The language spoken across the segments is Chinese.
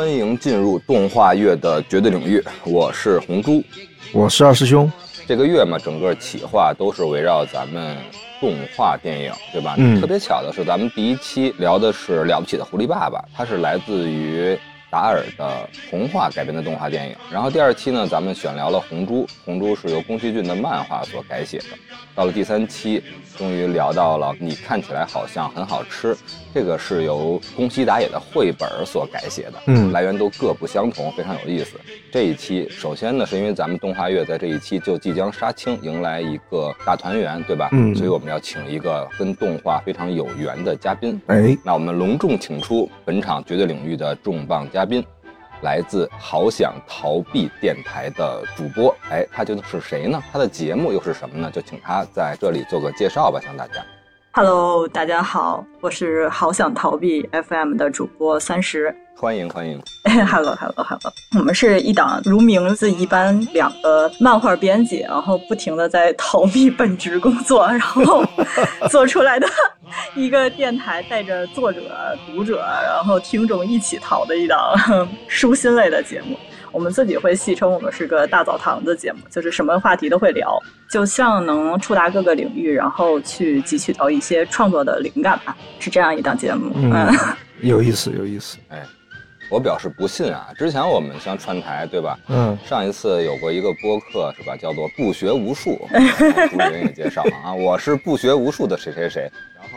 欢迎进入动画月的绝对领域，我是红猪，我是二师兄。这个月嘛，整个企划都是围绕咱们动画电影，对吧？嗯特别巧的是，咱们第一期聊的是《了不起的狐狸爸爸》，它是来自于达尔的童话改编的动画电影。然后第二期呢，咱们选聊了《红猪》，《红猪》是由宫崎骏的漫画所改写的。到了第三期，终于聊到了你看起来好像很好吃，这个是由宫西达也的绘本所改写的，嗯来源都各不相同，非常有意思。这一期，首先呢，是因为咱们动画月在这一期就即将杀青，迎来一个大团圆，对吧？嗯所以我们要请一个跟动画非常有缘的嘉宾。哎，那我们隆重请出本场绝对领域的重磅嘉嘉宾，来自好想逃避电台的主播。哎，他究竟是谁呢？他的节目又是什么呢？就请他在这里做个介绍吧，向大家。Hello，大家好，我是好想逃避 FM 的主播三十。欢迎欢迎，Hello，Hello，Hello，我们是一档如名字一般，两个漫画编辑，然后不停的在逃避本职工作，然后 做出来的一个电台，带着作者、读者，然后听众一起逃的一档舒心类的节目。我们自己会戏称我们是个大澡堂子节目，就是什么话题都会聊，就像能触达各个领域，然后去汲取到一些创作的灵感吧，是这样一档节目。嗯，有意思，有意思。哎，我表示不信啊！之前我们像串台，对吧？嗯，上一次有过一个播客是吧，叫做不学无术，主持人也介绍了啊，我是不学无术的谁谁谁。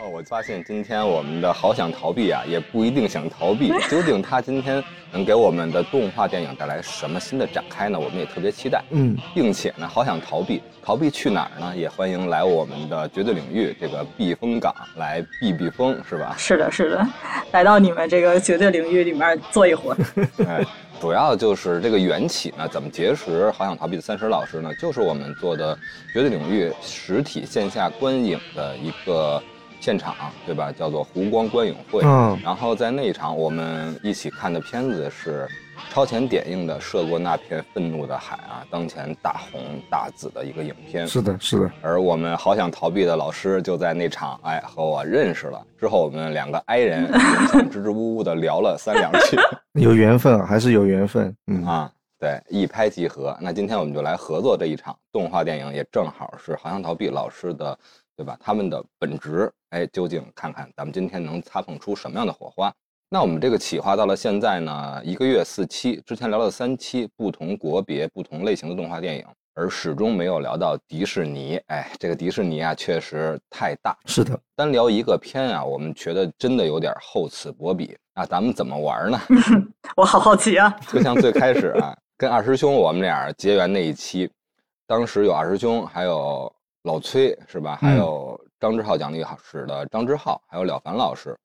我发现今天我们的好想逃避啊，也不一定想逃避，究竟他今天能给我们的动画电影带来什么新的展开呢？我们也特别期待，嗯，并且呢，好想逃避，逃避去哪儿呢？也欢迎来我们的绝对领域这个避风港来避避风，是吧？是的，是的，来到你们这个绝对领域里面坐一会儿。哎，主要就是这个缘起呢，怎么结识好想逃避的三十老师呢？就是我们做的绝对领域实体线下观影的一个现场，对吧？叫做湖光观影会。嗯然后在那一场，我们一起看的片子是超前点映的《涉过那片愤怒的海》啊，当前大红大紫的一个影片。是的，是的。而我们好想逃避的老师就在那场，哎，和我认识了。之后我们两个 i 人 支支吾吾的聊了三两句。有缘分啊，还是有缘分。嗯，啊，对，一拍即合。那今天我们就来合作这一场动画电影，也正好是好想逃避老师的，对吧？他们的本职，哎，究竟看看咱们今天能擦碰出什么样的火花？那我们这个企划到了现在呢，一个月四期，之前聊了三期不同国别、不同类型的动画电影，而始终没有聊到迪士尼。哎，这个迪士尼啊，确实太大，是的。单聊一个片啊，我们觉得真的有点厚此薄彼。那咱们怎么玩呢？我好好奇啊！就像最开始啊，跟二师兄我们俩结缘那一期，当时有二师兄，还有老崔是吧？还有张之浩讲历史的张之浩，还有了凡老师，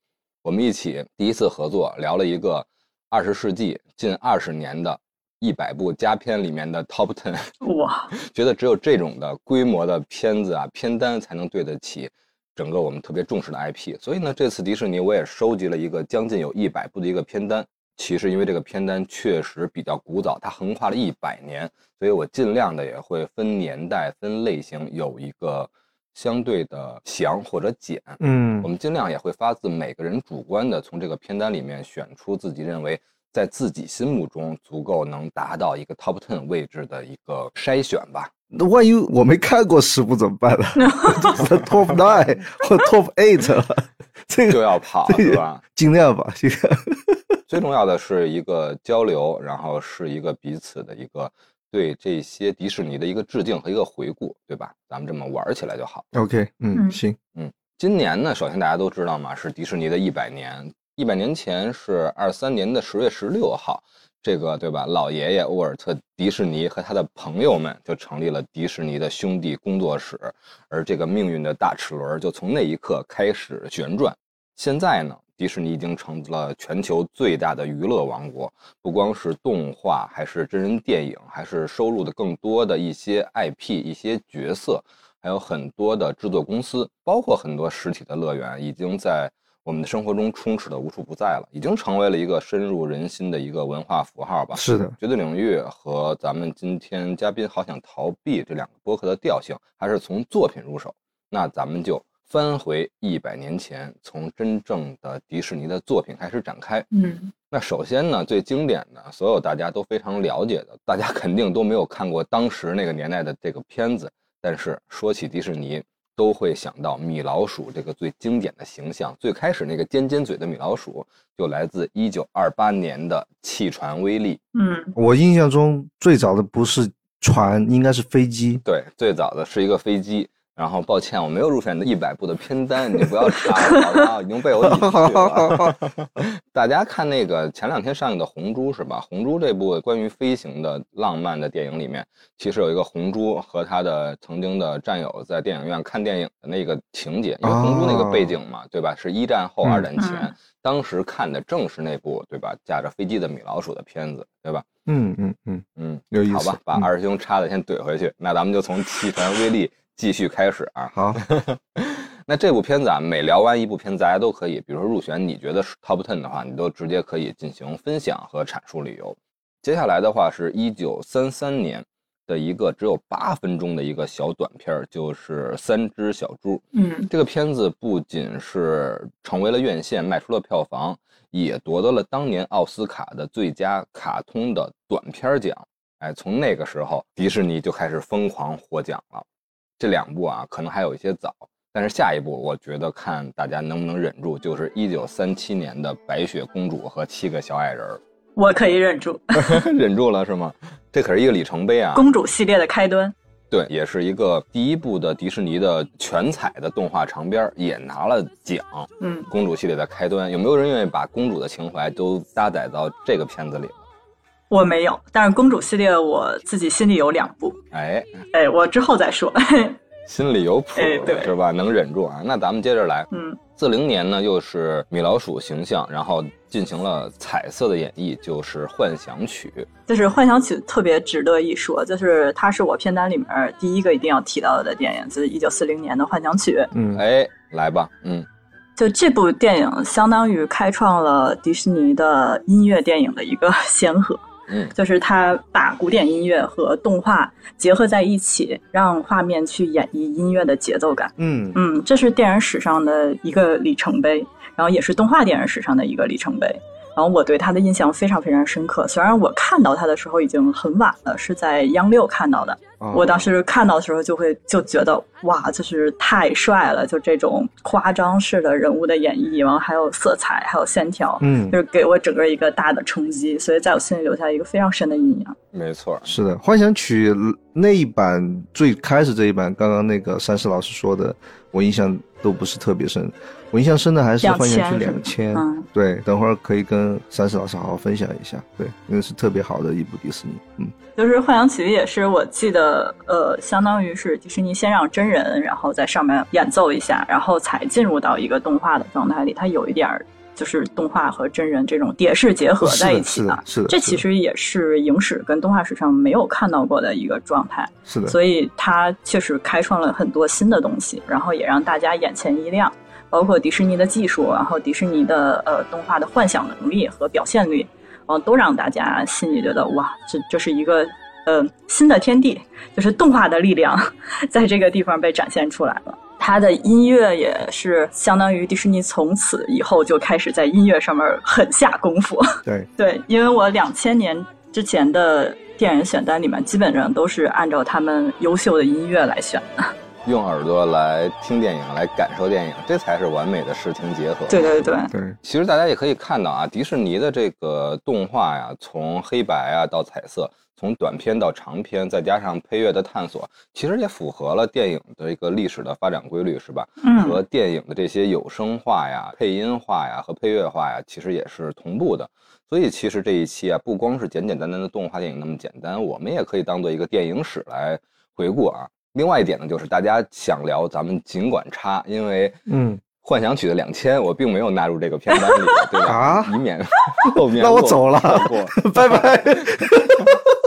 我们一起第一次合作聊了一个二十世纪近二十年的一百部佳片里面的 Top Ten，哇，觉得只有这种的规模的片子啊片单才能对得起整个我们特别重视的 IP。所以呢，这次迪士尼我也收集了一个将近有一百部的一个片单。其实因为这个片单确实比较古早，它横跨了一百年，所以我尽量的也会分年代、分类型，有一个相对的详或者简。嗯我们尽量也会发自每个人主观的从这个片单里面选出自己认为在自己心目中足够能达到一个 top ten 位置的一个筛选吧。那万一我没看过十部怎么办呢 就是？Top nine 或 Top eight 了，这个就要跑这个是吧？尽量吧，尽量。最重要的是一个交流，然后是一个彼此的一个对这些迪士尼的一个致敬和一个回顾，对吧？咱们这么玩起来就好。OK，嗯，行嗯，今年呢，首先大家都知道嘛，是迪士尼的一百年。一百年前是二三年的十月十六号，这个对吧？老爷爷沃尔特·迪士尼和他的朋友们就成立了迪士尼的兄弟工作室，而这个命运的大齿轮就从那一刻开始旋转。现在呢，迪士尼已经成了全球最大的娱乐王国，不光是动画，还是真人电影，还是收录的更多的一些 IP、一些角色，还有很多的制作公司，包括很多实体的乐园，已经在我们的生活中充斥的无处不在了，已经成为了一个深入人心的一个文化符号吧。是的，绝对领域和咱们今天嘉宾好想逃避这两个播客的调性，还是从作品入手。那咱们就翻回一百年前，从真正的迪士尼的作品开始展开。嗯那首先呢，最经典的，所有大家都非常了解的，大家 肯定都没有看过当时那个年代的这个片子，但是说起迪士尼，都会想到米老鼠这个最经典的形象。最开始那个尖尖嘴的米老鼠，就来自一九二八年的汽船威力。嗯我印象中最早的不是船，应该是飞机。对，最早的是一个飞机。然后，抱歉，我没有入选你的一百部的片单，你不要查了，好不好？已经被我隐去了。大家看那个前两天上映的《红猪》是吧？《红猪》这部关于飞行的浪漫的电影里面，其实有一个红猪和他的曾经的战友在电影院看电影的那个情节，因为红猪那个背景嘛，对吧？是一战后、嗯二战前嗯，当时看的正是那部对吧？驾着飞机的米老鼠的片子，对吧？嗯嗯嗯，嗯，有意思。好吧，把嗯二师兄插的先怼回去。那咱们就从气船威力继续开始啊。好，那这部片子啊，每聊完一部片子，大家都可以，比如说入选你觉得是 top ten 的话，你都直接可以进行分享和阐述理由。接下来的话是一九三三年的一个只有八分钟的一个小短片儿，就是《三只小猪》。嗯这个片子不仅是成为了院线，卖出了票房，也夺得了当年奥斯卡的最佳卡通的短片奖。哎，从那个时候，迪士尼就开始疯狂获奖了。这两部啊，可能还有一些早，但是下一部我觉得看大家能不能忍住，就是一九三七年的《白雪公主和七个小矮人儿我可以忍住。》，忍住了是吗？这可是一个里程碑啊！公主系列的开端。对，也是一个第一部的迪士尼的全彩的动画长片，也拿了奖。嗯，公主系列的开端，有没有人愿意把公主的情怀都搭载到这个片子里？我没有，但是公主系列我自己心里有两部。哎，哎，我之后再说。心里有谱哎对是吧？能忍住啊？那咱们接着来。嗯四零年呢，又是米老鼠形象，然后进行了彩色的演绎，就是《幻想曲》。就是《幻想曲》特别值得一说，就是它是我片单里面第一个一定要提到的电影，就是一九四零年的《幻想曲》。嗯，哎，来吧，嗯，就这部电影相当于开创了迪士尼的音乐电影的一个先河。嗯就是他把古典音乐和动画结合在一起，让画面去演绎音乐的节奏感。嗯嗯，这是电影史上的一个里程碑，然后也是动画电影史上的一个里程碑。然后我对他的印象非常非常深刻。虽然我看到他的时候已经很晚了，是在央六看到的。哦我当时看到的时候就会就觉得哇，就是太帅了！就这种夸张式的人物的演绎，然后还有色彩，还有线条，嗯就是给我整个一个大的冲击，所以在我心里留下一个非常深的印象。没错，是的，《幻想曲》那一版最开始这一版，刚刚那个三石老师说的，我印象都不是特别深。我印象深的还是《幻想曲》2000两千，嗯对，等会儿可以跟三石老师好好分享一下。对，那是特别好的一部迪士尼。嗯，就是《幻想曲》也是我记得，呃，相当于是迪士尼先让真人，然后在上面演奏一下，然后才进入到一个动画的状态里。它有一点儿就是动画和真人这种蝶式结合在一起是的是的是的这其实也是影史跟动画史上没有看到过的一个状态，是的，所以它确实开创了很多新的东西，然后也让大家眼前一亮。包括迪士尼的技术，然后迪士尼的呃动画的幻想能力和表现力，然后都让大家心里觉得哇，这这是一个呃新的天地，就是动画的力量 在这个地方被展现出来了。它的音乐也是相当于迪士尼从此以后就开始在音乐上面狠下功夫。对，对，因为我两千年之前的电影选单里面，基本上都是按照他们优秀的音乐来选的。用耳朵来听电影，来感受电影，这才是完美的视听结合。对对对，对，其实大家也可以看到啊，迪士尼的这个动画呀，从黑白啊到彩色，从短片到长片，再加上配乐的探索，其实也符合了电影的一个历史的发展规律，是吧？和嗯，电影的这些有声化呀、配音化呀和配乐化呀，其实也是同步的。所以其实这一期啊，不光是简简单单的动画电影那么简单，我们也可以当做一个电影史来回顾啊。另外一点呢，就是大家想聊，咱们尽管插，因为嗯，幻想曲的两千我并没有纳入这个片单里，对吧？啊以免后面那我走了 拜拜。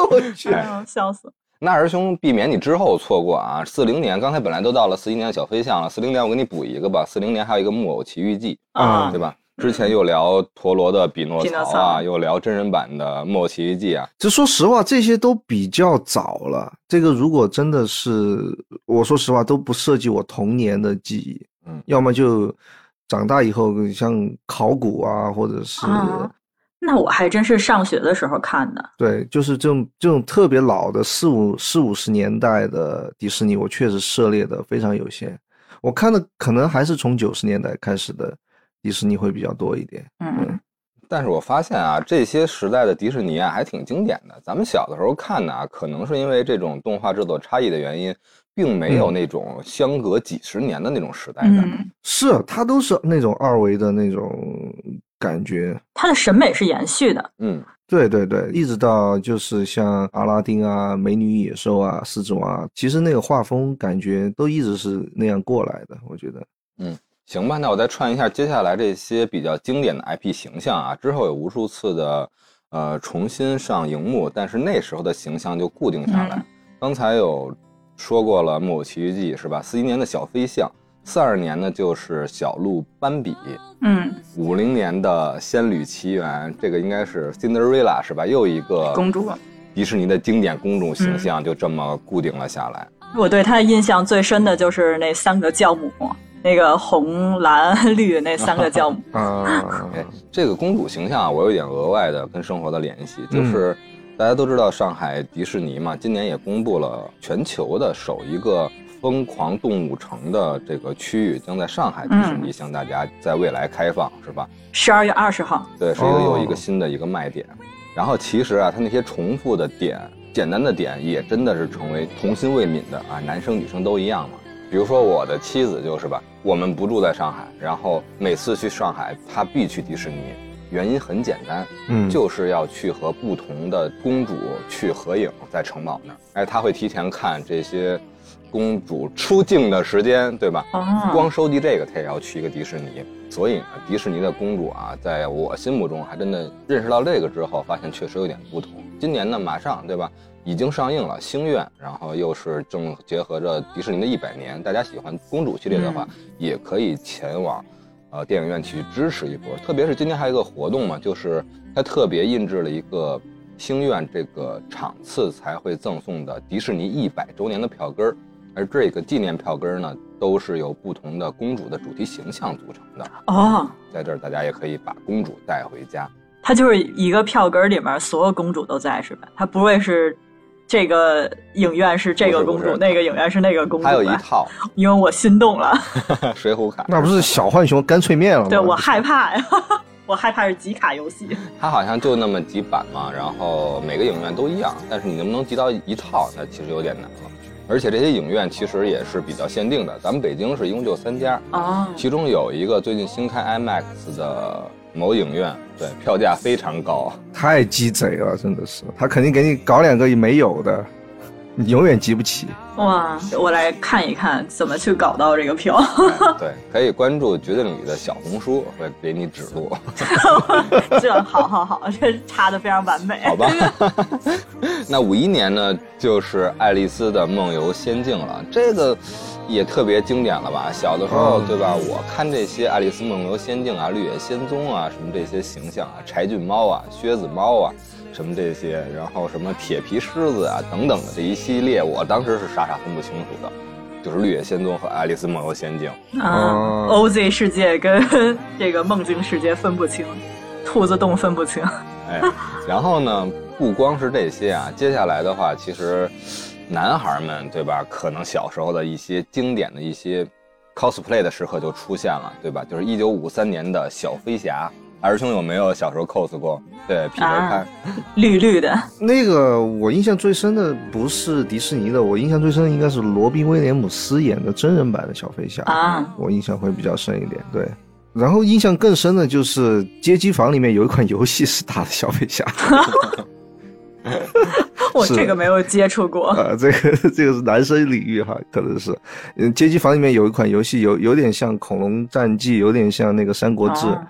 我去，笑死！那二师兄，避免你之后错过啊！四零年，刚才本来都到了四一年的小飞象了，四零年我给你补一个吧。四零年还有一个《木偶奇遇记》，啊对吧？之前又聊陀螺的比诺曹啊，又聊真人版的《木偶奇遇记》啊。就说实话，这些都比较早了。这个如果真的是，我说实话都不涉及我童年的记忆。嗯要么就长大以后像考古啊，或者是、啊那我还真是上学的时候看的。对，就是这种这种特别老的四五四五十年代的迪士尼，我确实涉猎的非常有限。我看的可能还是从九十年代开始的迪士尼会比较多一点。嗯但是我发现啊，这些时代的迪士尼啊，还挺经典的。咱们小的时候看呢、可能是因为这种动画制作差异的原因，并没有嗯那种相隔几十年的那种时代感。嗯，是，它都是那种二维的那种感觉。他的审美是延续的。嗯，对对对，一直到就是像阿拉丁啊、美女与野兽啊、狮子王啊，其实那个画风感觉都一直是那样过来的。我觉得，嗯行吧，那我再串一下接下来这些比较经典的 IP 形象啊，之后有无数次的呃重新上荧幕，但是那时候的形象就固定下来。嗯刚才有说过了，《木偶奇遇记》是吧？四一年的小飞象，四二年呢就是小鹿斑比，嗯，五零年的《仙履奇缘》，这个应该是 Cinderella 是吧？又一个公主。迪士尼的经典公主形象就这么固定了下来。我对她的印象最深的就是那三个教母，那个红、蓝、绿那三个教母。啊，哎，这个公主形象啊，我有一点额外的跟生活的联系，嗯就是大家都知道上海迪士尼嘛，今年也公布了全球的首一个疯狂动物城的这个区域，将在上海迪士尼向大家在未来开放，是吧？十二月二十号，对，是一个有一个哦新的一个卖点。然后其实啊，它那些重复的点、简单的点，也真的是成为童心未泯的啊，男生女生都一样嘛。比如说我的妻子就是吧，我们不住在上海，然后每次去上海，她必去迪士尼，原因很简单，嗯，就是要去和不同的公主去合影，在城堡那儿。哎，她会提前看这些公主出镜的时间，对吧？哦，光收集这个，她也要去一个迪士尼。所以呢，迪士尼的公主啊，在我心目中还真的认识到这个之后，发现确实有点不同。今年呢，马上对吧，已经上映了《星愿》，然后又是正结合着迪士尼的一百年，大家喜欢公主系列的话，也可以前往呃电影院去支持一波。特别是今天还有一个活动嘛，就是它特别印制了一个星愿这个场次才会赠送的迪士尼一百周年的票根儿。而这个纪念票根儿呢，都是由不同的公主的主题形象组成的。哦，在这儿，大家也可以把公主带回家。它就是一个票根儿里面所有公主都在是吧？它不会是这个影院是这个公主，不是不是那个影院是那个公主，还有一套因为我心动了，水浒卡，那不是小浣熊干脆面了吗？对我害怕呀，我害怕是集卡游戏。它好像就那么几版嘛，然后每个影院都一样，但是你能不能集到一套，那其实有点难了。而且这些影院其实也是比较限定的，咱们北京是一共就三家，啊，其中有一个最近新开 IMAX 的某影院，对，票价非常高，太鸡贼了，真的是，他肯定给你搞两个没有的，你永远集不齐。哇，我来看一看怎么去搞到这个票。哎对，可以关注绝对领域的小红书，会给你指路。这好好好，这插的非常完美。好吧，那五一年呢，就是《爱丽丝的梦游仙境》了，这个也特别经典了吧？小的时候，嗯对吧？我看这些《爱丽丝梦游仙境》啊、《绿野仙踪》啊，什么这些形象啊，柴郡猫啊、靴子猫啊，什么这些，然后什么铁皮狮子啊等等的这一系列，我当时是傻傻分不清楚的，就是《绿野仙踪》和《爱丽丝梦游仙境》。啊哦，OZ 世界跟 这个梦境世界分不清，兔子洞分不清。哎，然后呢，不光是这些啊，接下来的话，其实男孩们对吧，可能小时候的一些经典的一些 cosplay 的时刻就出现了，对吧？就是一九五三年的小飞侠，二师兄有没有小时候 cos 过？对，彼得潘。啊绿绿的，那个我印象最深的不是迪士尼的，我印象最深的应该是罗宾威廉姆斯演的真人版的小飞侠啊我印象会比较深一点。对，然后印象更深的就是街机房里面有一款游戏是打的小飞侠，是我这个没有接触过。啊，这个 这个是男生领域哈，可能是，嗯，街机房里面有一款游戏有有点像恐龙战记，有点像那个三国志。哦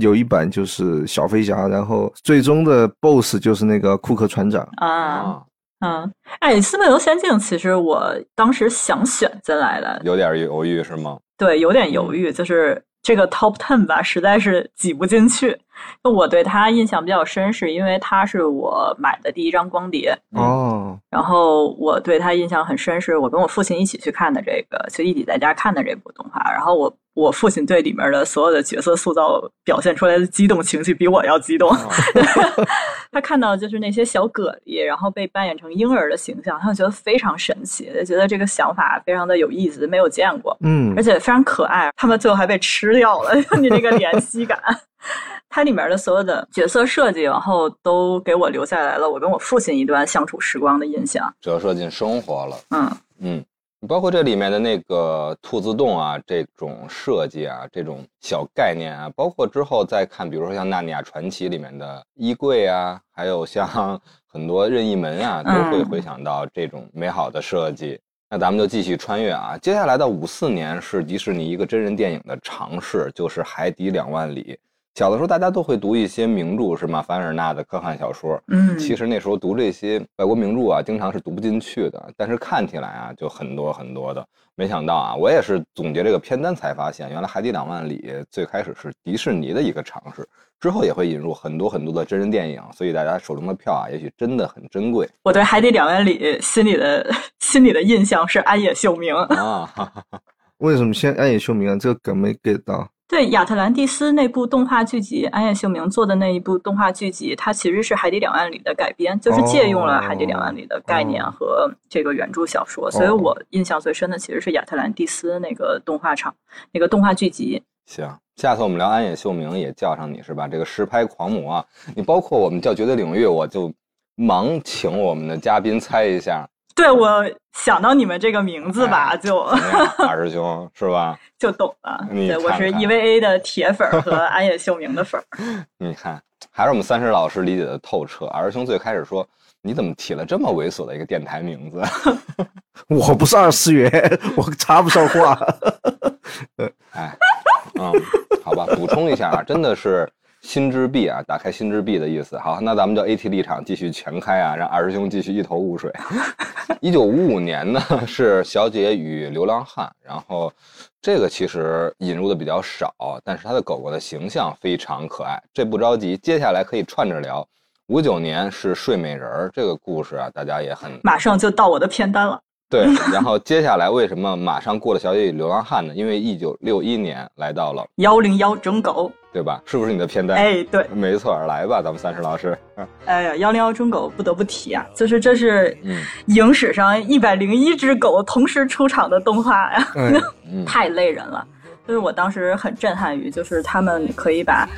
有一版就是小飞侠，然后最终的 BOSS 就是那个库克船长。啊，啊，嗯，爱丽丝梦游仙境，其实我当时想选进来的，有点犹豫是吗？对，有点犹豫，就是这个 Top Ten 吧，实在是挤不进去。我对他印象比较深，是因为他是我买的第一张光碟，哦，哦，然后我对他印象很深，是我跟我父亲一起去看的这个，就一起在家看的这部动画。然后我我父亲对里面的所有的角色塑造表现出来的激动情绪比我要激动。他看到就是那些小蛤蜊，然后被扮演成婴儿的形象，他就觉得非常神奇，就觉得这个想法非常的有意思，没有见过，嗯而且非常可爱。他们最后还被吃掉了，你这个怜惜感。它里面的所有的角色设计，然后都给我留下来了我跟我父亲一段相处时光的印象。折射进生活了。嗯，嗯，包括这里面的那个兔子洞啊，这种设计啊，这种小概念啊，包括之后再看，比如说像《纳尼亚传奇》里面的衣柜啊，还有像 很多任意门啊，都会嗯回想到这种美好的设计。那咱们就继续穿越啊，接下来的五四年是迪士尼一个真人电影的尝试，就是《海底两万里》。小的时候大家都会读一些名著，是吗？凡尔纳的科幻小说，嗯，其实那时候读这些外国名著啊，经常是读不进去的，但是看起来啊就很多很多的。没想到啊，我也是总结这个片单才发现，原来《海底两万里》最开始是迪士尼的一个尝试，之后也会引入很多很多的真人电影，所以大家手中的票啊，也许真的很珍贵我对《海底两万里》心里的心里的印象是安野秀明。啊。哈 哈 为什么先安野秀明啊？这个梗没 get 到。对亚特兰蒂斯那部动画剧集，安野秀明做的那一部动画剧集，它其实是《海底两万里》的改编，就是借用了《海底两万里》的概念和这个原著小说。所以我印象最深的其实是亚特兰蒂斯那个动画厂那个动画剧集。行，下次我们聊安野秀明也叫上你是吧？这个实拍狂魔啊，你包括我们叫绝对领域，我就忙请我们的嘉宾猜一下，对我想到你们这个名字吧，就二师兄是吧？就懂了。你对，我是 EVA 的铁粉儿和安野秀明的粉儿。你看，还是我们三十老师理解的透彻。二师兄最开始说：“你怎么起了这么猥琐的一个电台名字 我不是二次元，我插不上话。？”哎，嗯，好吧，补充一下啊，真的是心之壁啊，打开心之壁的意思。好，那咱们就 AT 立场继续全开啊，让二师兄继续一头雾水。一九五五年呢 是《小姐与流浪汉》，然后这个其实引入的比较少，但是它的狗狗的形象非常可爱。这不着急，接下来可以串着聊。五九年是《睡美人》这个故事啊，大家也很马上就到我的片单了。对。然后接下来为什么马上过了《小姐与流浪汉》呢？因为一九六一年来到了，幺零幺整狗，对吧？是不是你的片单？哎，对，没错，来吧，咱们三十老师。哎呀，幺零幺整狗不得不提啊，就是这是嗯影史上一百零一只狗同时出场的动画呀，嗯，嗯，太累人了。就是我当时很震撼于，就是他们可以把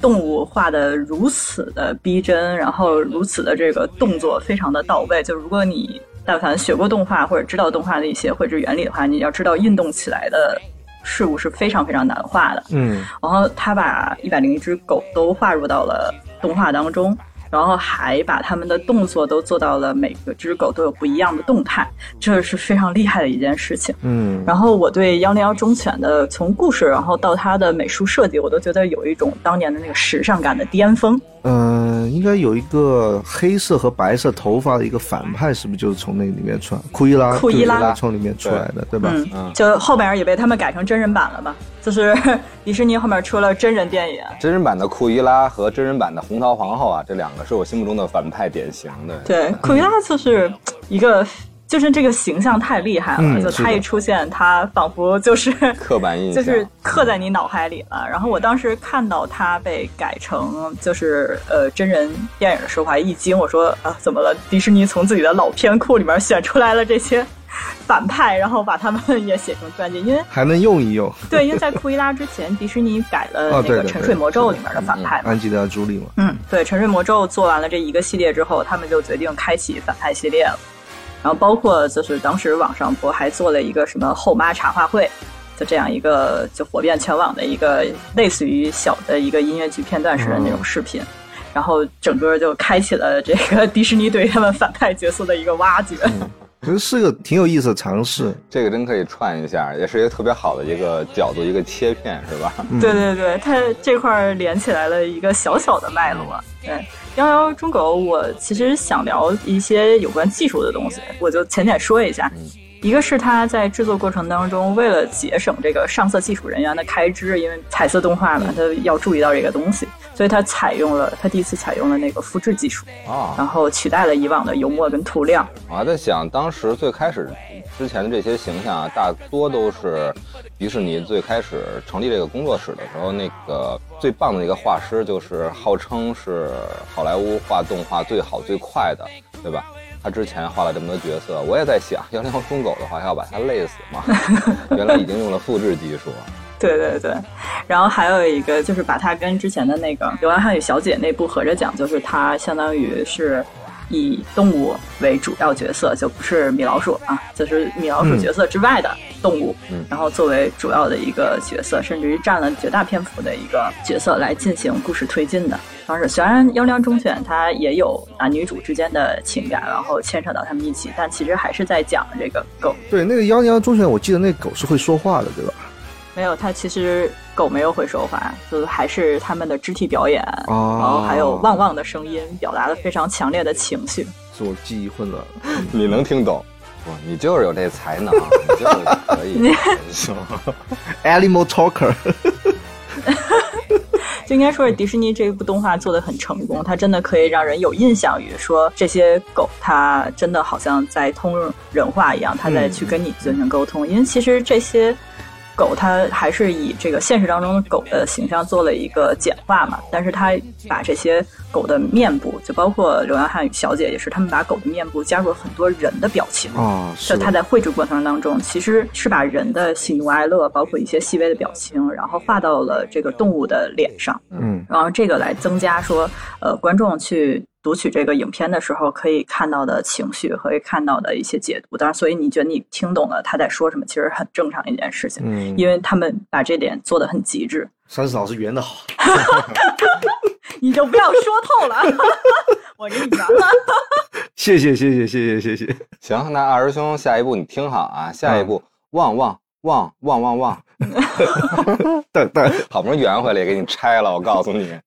动物画的如此的逼真，然后如此的这个动作非常的到位。就如果你但凡学过动画或者知道动画的一些绘制原理的话，你要知道运动起来的事物是非常非常难画的。嗯，然后他把一百零一只狗都画入到了动画当中，然后还把他们的动作都做到了每个只狗都有不一样的动态，这是非常厉害的一件事情。嗯，然后我对幺零幺忠犬的从故事，然后到它的美术设计，我都觉得有一种当年的那个时尚感的巅峰。嗯，应该有一个黑色和白色头发的一个反派，是不是就是从那里面出来？库伊拉，库伊拉从里面出来的，对吧？嗯嗯，就后边也被他们改成真人版了嘛，就是 迪士尼后面出了真人电影。真人版的库伊拉和真人版的红桃皇后啊，这两个是我心目中的反派典型的。对，库伊拉就是一个，就是这个形象太厉害了，嗯就他一出现，他仿佛就是 刻板印象就是刻在你脑海里了。然后我当时看到他被改成就是呃真人电影的时候，我还一惊，我说啊怎么了？迪士尼从自己的老片库里面选出来了这些反派，然后把他们也写成传记，因为还能用一用。对，因为在库伊拉之前，迪士尼改了那个《沉睡魔咒》里面的反派嘛。安吉丽娜·朱莉嘛，嗯，对，《沉睡魔咒》做完了这一个系列之后，他们就决定开启反派系列了。然后包括就是当时网上不还做了一个什么后妈茶话会，就这样一个就火遍全网的一个类似于小的一个音乐剧片段式的那种视频。然后整个就开启了 这个迪士尼对于他们反派角色的一个挖掘。其实是个挺有意思的尝试。这个真可以串一下，也是一个特别好的一个角度，一个切片，是吧？嗯对对对，它这块儿连起来了一个小小的脉络。对，幺幺中狗，我其实想聊一些有关技术的东西，我就浅浅说一下。一个是它在制作过程当中，为了节省这个上色技术人员的开支，因为彩色动画嘛，它要注意到这个东西，所以它采用了它第一次采用了那个复制技术，啊然后取代了以往的油墨跟涂料。我还在想，当时最开始之前的这些形象啊，大多都是迪士尼最开始成立这个工作室的时候，那个最棒的一个画师，就是号称是好莱坞画动画最好最快的，对吧？他之前画了这么多角色，我也在想，要那条疯狗的话，要把它累死吗？原来已经用了复制技术。对对对，然后还有一个就是把它跟之前的那个《流浪汉与小姐》那部合着讲，就是它相当于是以动物为主要角色，就不是米老鼠啊，就是米老鼠角色之外的动物，嗯然后作为主要的一个角色，甚至于占了绝大篇幅的一个角色来进行故事推进的方式。虽然《幺两忠犬》它也有男女主之间的情感，然后牵扯到他们一起，但其实还是在讲这个狗。对，那个幺零幺忠犬，我记得那狗是会说话的，对吧？没有，它其实狗没有会说话，就是还是他们的肢体表演，然后还有旺旺的声音，表达了非常强烈的情绪。是我记忆混乱了。你能听懂？不，你就是有这才能，你就是可以。是 吗？Animal Talker，就应该说是迪士尼这一部动画做的很成功，它真的可以让人有印象于说这些狗，它真的好像在通人话一样，它在去跟你进行沟通。因为其实这些狗，它还是以这个现实当中的狗的形象做了一个简化嘛，但是它把这些狗的面部，就包括流浪汉与小姐也是，他们把狗的面部加入了很多人的表情。啊，就他在绘制过程当中，其实是把人的喜怒哀乐，包括一些细微的表情，然后画到了这个动物的脸上，嗯，然后这个来增加说，呃，观众去读取这个影片的时候可以看到的情绪和看到的一些解读。当然，所以你觉得你听懂了他在说什么，其实很正常一件事情，嗯因为他们把这点做的很极致。三十老师圆的好 你就不要说透了，我给你圆了。谢谢谢谢谢谢谢谢。行，那二师兄，下一步你听好啊，下一步旺旺旺旺旺旺，但但好不容易圆回来，给你拆了，我告诉你。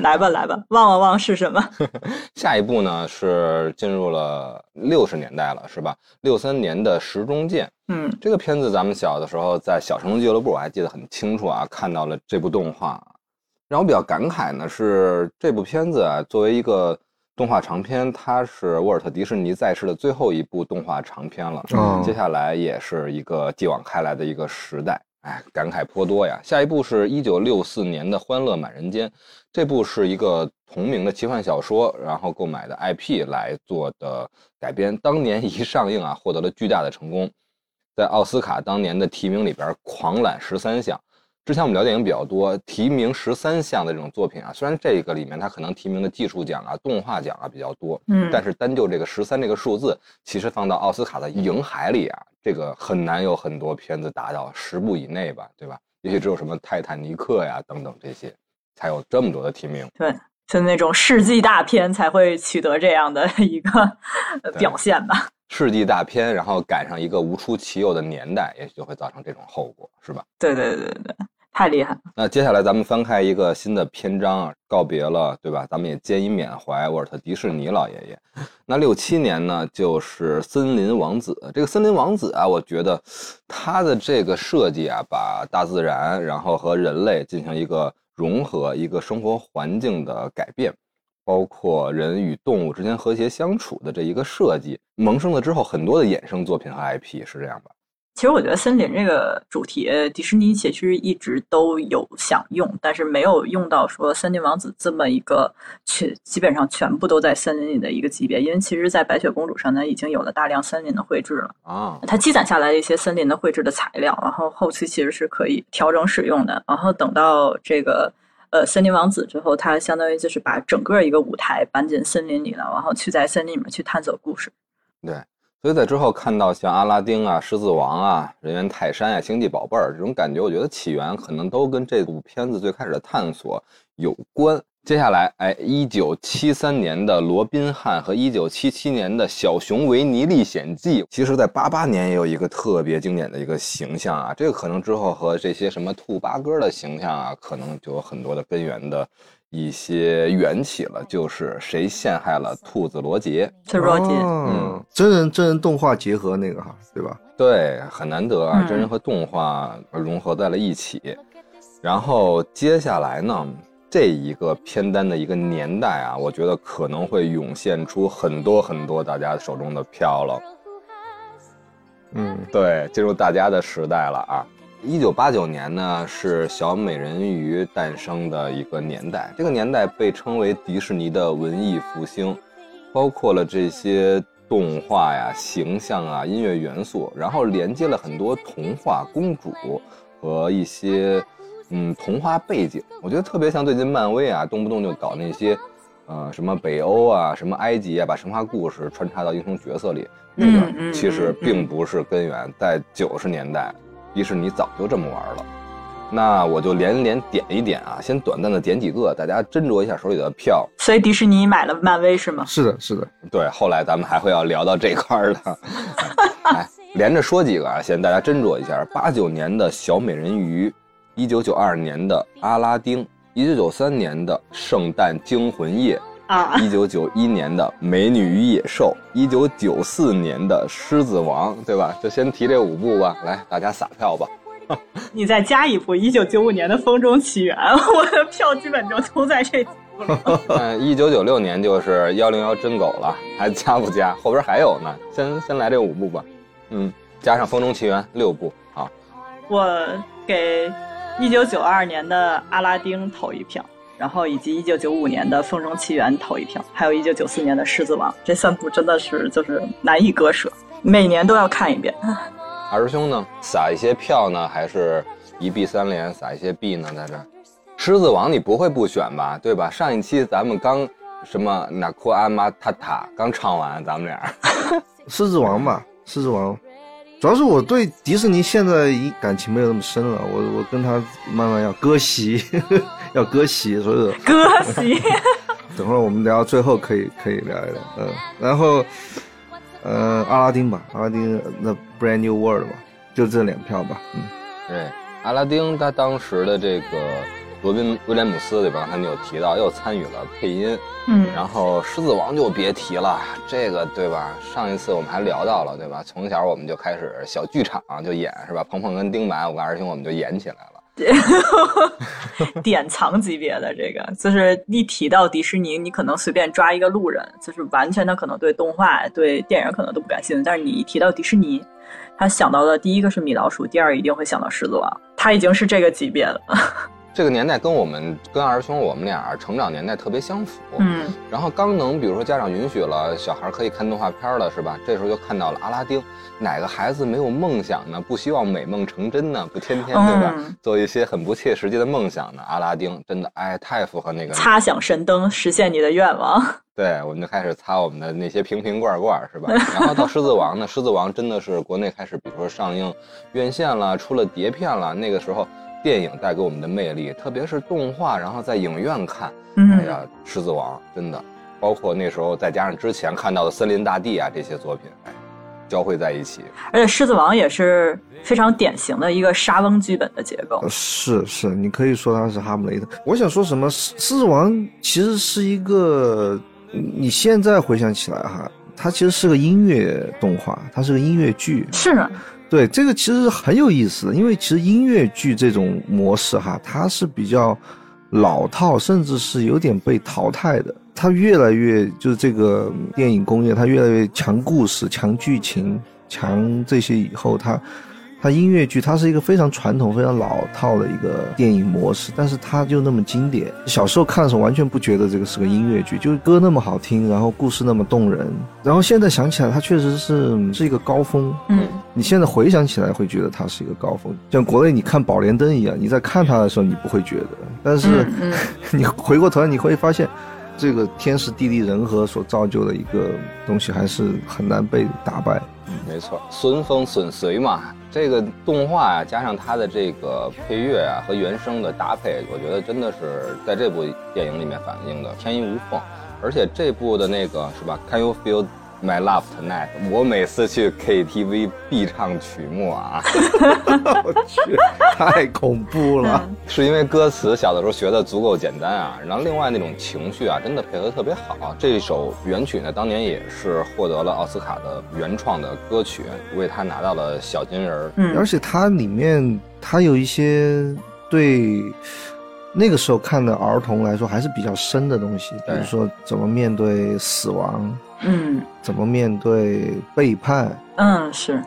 来 吧来吧，旺旺旺是什么？下一步呢是进入了六十年代了，是吧？六三年的《时钟剑》嗯这个片子，咱们小的时候在小城俱乐部我还记得很清楚啊，看到了这部动画。让我比较感慨呢是这部片子啊，作为一个动画长片，它是沃尔特迪士尼在世的最后一部动画长片了。哦接下来也是一个继往开来的一个时代，哎，感慨颇多呀。下一部是一九六四年的《欢乐满人间》，这部是一个同名的奇幻小说，然后购买的 IP 来做的改编。当年一上映啊，获得了巨大的成功，在奥斯卡当年的提名里边狂揽十三项。之前我们聊电影比较多，提名十三项的这种作品啊，虽然这个里面它可能提名的技术奖啊、动画奖啊比较多，嗯，但是单就这个十三这个数字，其实放到奥斯卡的影海里啊，这个很难有很多片子达到十部以内吧，对吧？也许只有什么《泰坦尼克》呀等等这些，才有这么多的提名。对，就那种世纪大片才会取得这样的一个 表现吧。世纪大片，然后赶上一个无出其右的年代，也许就会造成这种后果，是吧？对对对对对，太厉害了。那接下来咱们翻开一个新的篇章啊，告别了，对吧？咱们也兼以缅怀沃尔特迪士尼老爷爷。那六七年呢，就是《森林王子》。这个《森林王子》啊，我觉得他的这个设计啊，把大自然然后和人类进行一个融合，一个生活环境的改变，包括人与动物之间和谐相处的这一个设计，萌生了之后很多的衍生作品和 IP 是这样吧？其实我觉得森林这个主题，迪士尼其实一直都有想用，但是没有用到说森林王子这么一个全基本上全部都在森林里的一个级别。因为其实，在白雪公主上呢，已经有了大量森林的绘制了，啊，它积攒下来的一些森林的绘制的材料，然后后期其实是可以调整使用的。然后等到这个呃森林王子之后，他相当于就是把整个一个舞台搬进森林里了，然后去在森林里面去探索故事。对，所以在之后看到像阿拉丁啊、狮子王啊、人猿泰山啊、星际宝贝儿这种感觉，我觉得起源可能都跟这部片子最开始的探索有关。接下来，哎，一九七三年的《罗宾汉》和一九七七年的《小熊维尼历险记》，其实在八八年也有一个特别经典的一个形象啊，这个可能之后和这些什么兔八哥的形象啊，可能就有很多的根源的一些缘起了，就是谁陷害了兔子罗杰。是罗杰，嗯，真人真人动画结合那个哈，对吧？对，很难得啊，嗯真人和动画融合在了一起。然后接下来呢，这一个片单的一个年代啊，我觉得可能会涌现出很多很多大家手中的票了。嗯，对，进入大家的时代了啊！一九八九年呢，是小美人鱼诞生的一个年代，这个年代被称为迪士尼的文艺复兴，包括了这些动画呀、形象啊、音乐元素，然后连接了很多童话公主和一些嗯童话背景。我觉得特别像最近漫威啊，动不动就搞那些。呃，什么北欧啊，什么埃及啊，把神话故事穿插到英雄角色里，那个其实并不是根源，在九十年代，迪士尼早就这么玩了。那我就连连点一点啊，先短暂的点几个，大家斟酌一下手里的票。所以迪士尼买了漫威是吗？是的，是的。对，后来咱们还会要聊到这块儿的。哎，连着说几个啊，先大家斟酌一下：八九年的小美人鱼，一九九二年的阿拉丁。一九九三年的《圣诞惊魂夜》啊，一九九一年的《美女与野兽》，一九九四年的《狮子王》，对吧？就先提这五部吧。来，大家撒票吧。你再加一部一九九五年的《风中奇缘》，我的票基本就都在这几部了。嗯，一九九六年就是幺零幺真狗了，还加不加？后边还有呢。先先来这五部吧。嗯，加上《风中奇缘》六部。啊，我给。一九九二年的《阿拉丁》投一票，然后以及一九九五年的《风中奇缘》投一票，还有一九九四年的《狮子王》，这三部真的是就是难以割舍，每年都要看一遍。二师兄呢，撒一些票呢，还是一币三连撒一些币呢？在这，《狮子王》你不会不选吧？对吧？上一期咱们刚什么纳库阿玛塔塔刚唱完，咱们俩《狮子王》吧，《狮子王》。主要是我对迪士尼现在感情没有那么深了，我我跟他慢慢要割席，要割席，所以割席。等会儿我们聊到最后可以可以聊一聊，嗯，然后，呃，阿拉丁吧，阿拉丁 The Brand New World 吧，就这两票吧，嗯，对，阿拉丁他当时的这个。罗宾威廉姆斯对吧？刚才你有提到，又参与了配音。嗯，然后《狮子王》就别提了，这个对吧？上一次我们还聊到了，对吧？从小我们就开始小剧场就演，是吧？鹏鹏跟丁满，我跟二兄我们就演起来了。典藏级别的这个，就是一提到迪士尼，你可能随便抓一个路人，就是完全的可能对动画、对电影可能都不感兴趣，但是你一提到迪士尼，他想到的第一个是米老鼠，第二一定会想到狮子王，他已经是这个级别了。这个年代跟我们跟二师兄我们俩成长年代特别相符，嗯，然后刚能比如说家长允许了，小孩可以看动画片了，是吧？这时候就看到了阿拉丁，哪个孩子没有梦想呢？不希望美梦成真呢？不天天对吧？做一些很不切实际的梦想呢？阿拉丁真的哎，太符合那个擦响神灯，实现你的愿望。对，我们就开始擦我们的那些瓶瓶罐罐，是吧？然后到狮子王呢，狮子王真的是国内开始，比如说上映院线了，出了碟片了，那个时候。电影带给我们的魅力，特别是动画，然后在影院看，哎呀，狮子王真的，包括那时候再加上之前看到的森林大地啊这些作品，哎，交汇在一起。而且狮子王也是非常典型的一个沙翁剧本的结构。是是，你可以说它是哈姆雷特。我想说什么？狮子王其实是一个，你现在回想起来哈，它其实是个音乐动画，它是个音乐剧。是啊。对这个其实很有意思的，因为其实音乐剧这种模式哈，它是比较老套，甚至是有点被淘汰的。它越来越就是这个电影工业，它越来越强故事、强剧情、强这些以后，它。它音乐剧，它是一个非常传统、非常老套的一个电影模式，但是它就那么经典。小时候看的时候，完全不觉得这个是个音乐剧，就是歌那么好听，然后故事那么动人。然后现在想起来，它确实是是一个高峰。嗯，你现在回想起来，会觉得它是一个高峰，像国内你看《宝莲灯》一样，你在看它的时候，你不会觉得，但是 你回过头来，你会发现，这个天时地利人和所造就的一个东西，还是很难被打败。没错，顺风顺水嘛。这个动画啊，加上它的这个配乐啊和原声的搭配，我觉得真的是在这部电影里面反映的天衣无缝。而且这部的那个是吧？Can you feel my love tonight？我每次去 KTV 必唱曲目啊！我去，太恐怖了。是因为歌词小的时候学的足够简单啊，然后另外那种情绪啊，真的配合特别好。这首原曲呢，当年也是获得了奥斯卡的原创的歌曲，为他拿到了小金人。嗯，而且它里面它有一些。对那个时候看的儿童来说还是比较深的东西，比对如说怎么面对死亡，嗯怎么面对背叛，嗯是，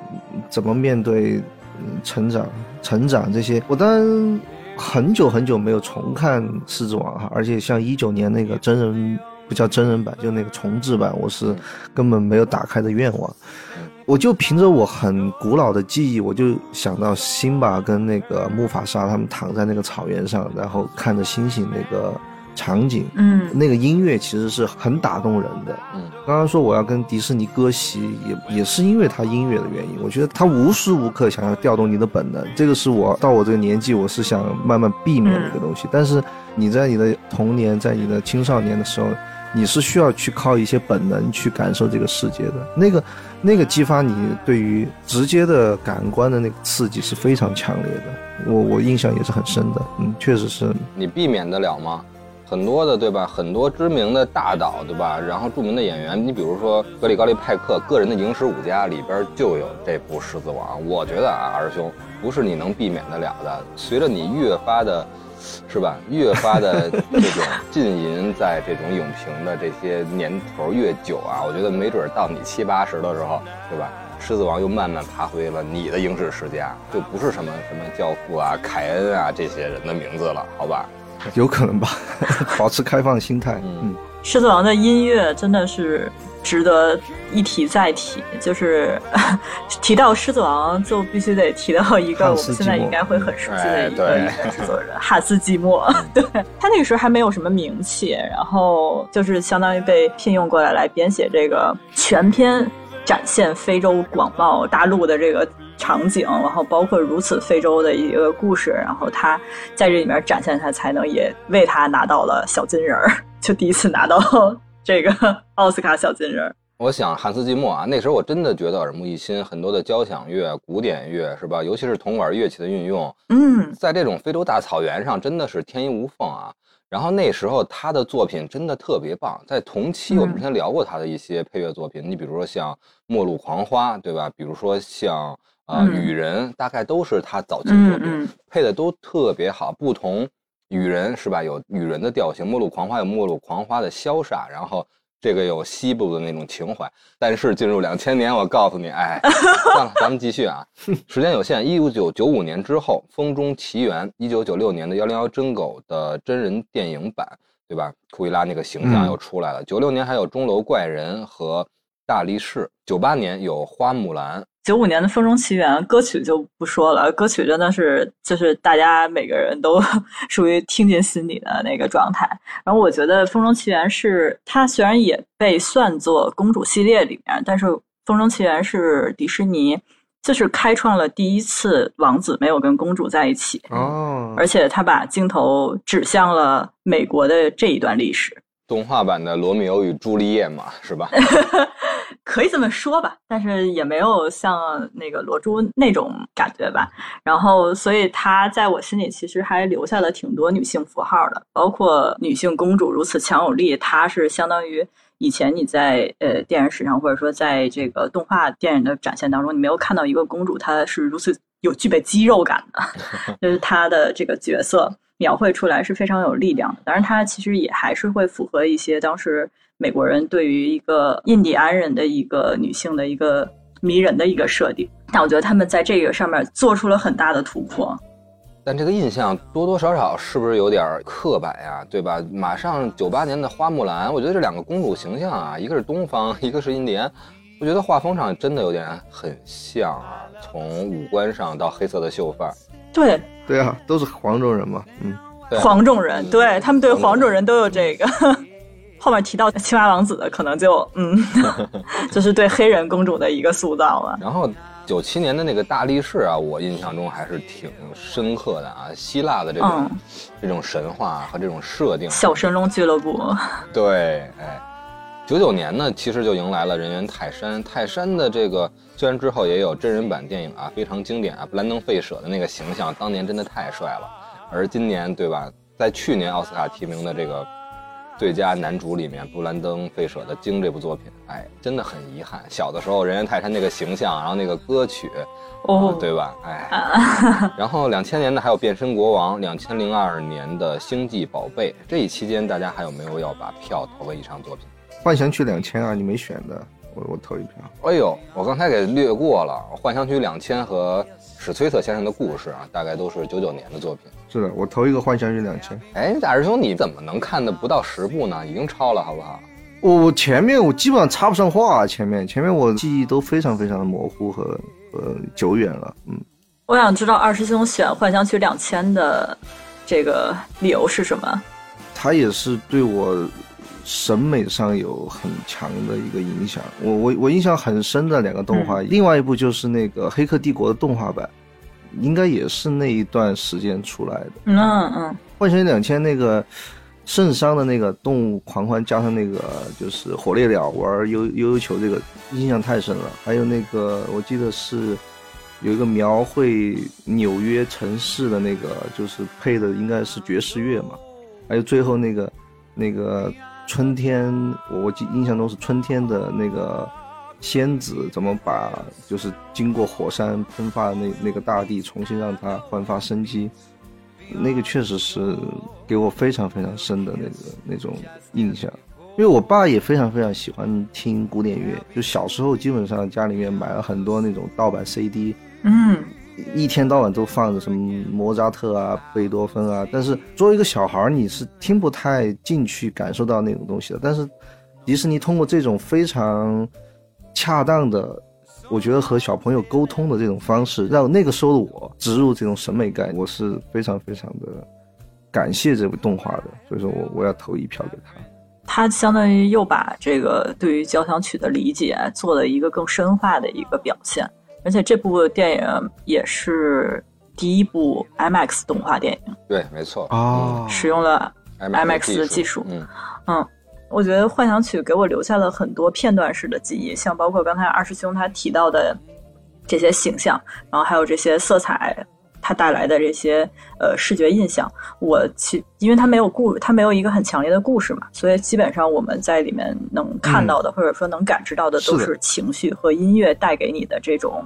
怎么面对嗯成长、成长这些。我当然很久很久没有重看《狮子王》哈，而且像一九年那个真人不叫真人版，就那个重制版，我是根本没有打开的愿望。我就凭着我很古老的记忆，我就想到辛巴跟那个木法沙他们躺在那个草原上，然后看着星星那个场景，嗯那个音乐其实是很打动人的。嗯刚刚说我要跟迪士尼割席，也也是因为他音乐的原因。我觉得他无时无刻想要调动你的本能，这个是我到我这个年纪，我是想慢慢避免的一个东西。但是你在你的童年，在你的青少年的时候，你是需要去靠一些本能去感受这个世界的。那个那个激发你对于直接的感官的那个刺激是非常强烈的。我我印象也是很深的，嗯，确实是你避免得了吗？很多的对吧？很多知名的大导对吧？然后著名的演员，你比如说格里高利派克个人的影史五家里边就有这部《狮子王》。我觉得啊，二师兄不是你能避免得了的。随着你越发的，是吧？越发的这种浸淫在这种影评的这些年头越久啊，我觉得没准到你七八十的时候，对吧？狮子王又慢慢爬回了你的影史世家，就不是什么什么教父啊、凯恩啊这些人的名字了，好吧？有可能吧，保持开放心态，嗯。嗯。狮子王的音乐真的是值得一提再提，就是 提到狮子王就必须得提到一个我们现在应该会很熟悉的一个哎对。音乐制作人汉斯季默。对。他那个时候还没有什么名气，然后就是相当于被聘用过来来编写这个全篇展现非洲广袤大陆的这个场景，然后包括如此非洲的一个故事，然后他在这里面展现他才能，也为他拿到了小金人儿，就第一次拿到这个奥斯卡小金人儿。我想汉斯季默啊，那时候我真的觉得耳目一新，很多的交响乐、古典乐是吧？尤其是铜管乐器的运用，嗯在这种非洲大草原上真的是天衣无缝啊。然后那时候他的作品真的特别棒，在同期我们之前聊过他的一些配乐作品，你比如说像《末路狂花》，对吧？比如说像呃嗯《雨人》，大概都是他早期作品，嗯嗯配的都特别好。不同《雨人》是吧？有雨人的调性，《末路狂花》有《末路狂花》的潇洒，然后这个有西部的那种情怀。但是进入两千年，我告诉你，哎，算了，咱们继续啊，时间有限。一九九五年之后，《风中奇缘》，一九九六年的《幺零幺真狗》的真人电影版，对吧？库伊拉那个形象嗯又出来了。九六年还有《钟楼怪人》和《大力士》，九八年有《花木兰》。九五年的《风中奇缘》歌曲就不说了，歌曲真的是就是大家每个人都 属于听进心里的那个状态。然后我觉得《风中奇缘》是它虽然也被算作公主系列里面，但是《风中奇缘》是迪士尼就是开创了第一次王子没有跟公主在一起，哦，而且他把镜头指向了美国的这一段历史。动画版的《罗密欧与朱丽叶》嘛，是吧？可以这么说吧，但是也没有像那个罗珠那种感觉吧。然后，所以她在我心里其实还留下了挺多女性符号的，包括女性公主如此强有力，她是相当于以前你在呃电影史上或者说在这个动画电影的展现当中，你没有看到一个公主她是如此有具备肌肉感的，就是她的这个角色。描绘出来是非常有力量的，当然，它其实也还是会符合一些当时美国人对于一个印第安人的一个女性的一个迷人的一个设定。但我觉得他们在这个上面做出了很大的突破。但这个印象多多少少是不是有点刻板呀？对吧？马上九八年的花木兰，我觉得这两个公主形象啊，一个是东方，一个是印第安，我觉得画风上真的有点很像啊，从五官上到黑色的秀发。对，对啊，都是黄种人嘛，嗯，对黄种人，嗯对他们对黄种黄种人都有这个。后面提到青蛙王子的，可能就嗯 就是对黑人公主的一个塑造了。然后九七年的那个大力士啊，我印象中还是挺深刻的啊，希腊的这种、嗯这种神话和这种设定。小神龙俱乐部，对，哎，九九年呢，其实就迎来了人猿泰山。泰山的这个虽然之后也有真人版电影啊，非常经典啊，布兰登·费舍的那个形象，当年真的太帅了。而今年，对吧，在去年奥斯卡提名的这个最佳男主里面布兰登·费舍的《鲸》这部作品，哎，真的很遗憾。小的时候人猿泰山那个形象，然后那个歌曲，哦啊对吧？哎，然后两千年的还有《变身国王》，两千零二年的《星际宝贝》。这一期间大家还有没有要把票投给以上作品？幻想曲两千啊，你没选的，我我投一票。哎呦，我刚才给略过了，《幻想曲两千》和史崔特先生的故事啊，大概都是九九年的作品。是的，我投一个幻想曲两千。哎，大师兄，你怎么能看的不到十部呢？已经超了，好不好？我我前面我基本上插不上话、啊，前面前面我记忆都非常非常的模糊和呃久远了，嗯。我想知道二师兄选《幻想曲两千》的这个理由是什么？他也是对我审美上有很强的一个影响。我我我印象很深的两个动画，另外一部就是那个《黑客帝国》的动画版，应该也是那一段时间出来的。嗯嗯，幻想两千那个圣桑的那个动物狂欢，加上那个就是火烈鸟玩悠悠悠球，这个印象太深了。还有那个我记得是有一个描绘纽约城市的那个，就是配的应该是爵士乐嘛。还有最后那个那个春天，我我记印象中是春天的那个仙子怎么把就是经过火山喷发的那那个大地重新让它焕发生机。那个确实是给我非常非常深的那个那种印象，因为我爸也非常非常喜欢听古典乐，就小时候基本上家里面买了很多那种盗版 CD，嗯，一天到晚都放着什么莫扎特啊、贝多芬啊，但是作为一个小孩儿，你是听不太进去感受到那种东西的。但是迪士尼通过这种非常恰当的。我觉得和小朋友沟通的这种方式，让那个时候的我植入这种审美感，我是非常非常的感谢这部动画的，所以说我我要投一票给他。他相当于又把这个对于交响曲的理解做了一个更深化的一个表现，而且这部电影也是第一部 IMAX 动画电影，对，没错。啊，使用了嗯 IMAX 的技术，嗯。嗯。我觉得《幻想曲》给我留下了很多片段式的记忆，像包括刚才二师兄他提到的这些形象，然后还有这些色彩，它带来的这些呃视觉印象。我其因为它没有故，它没有一个很强烈的故事嘛，所以基本上我们在里面能看到的，嗯、或者说能感知到的，都是是情绪和音乐带给你的这种。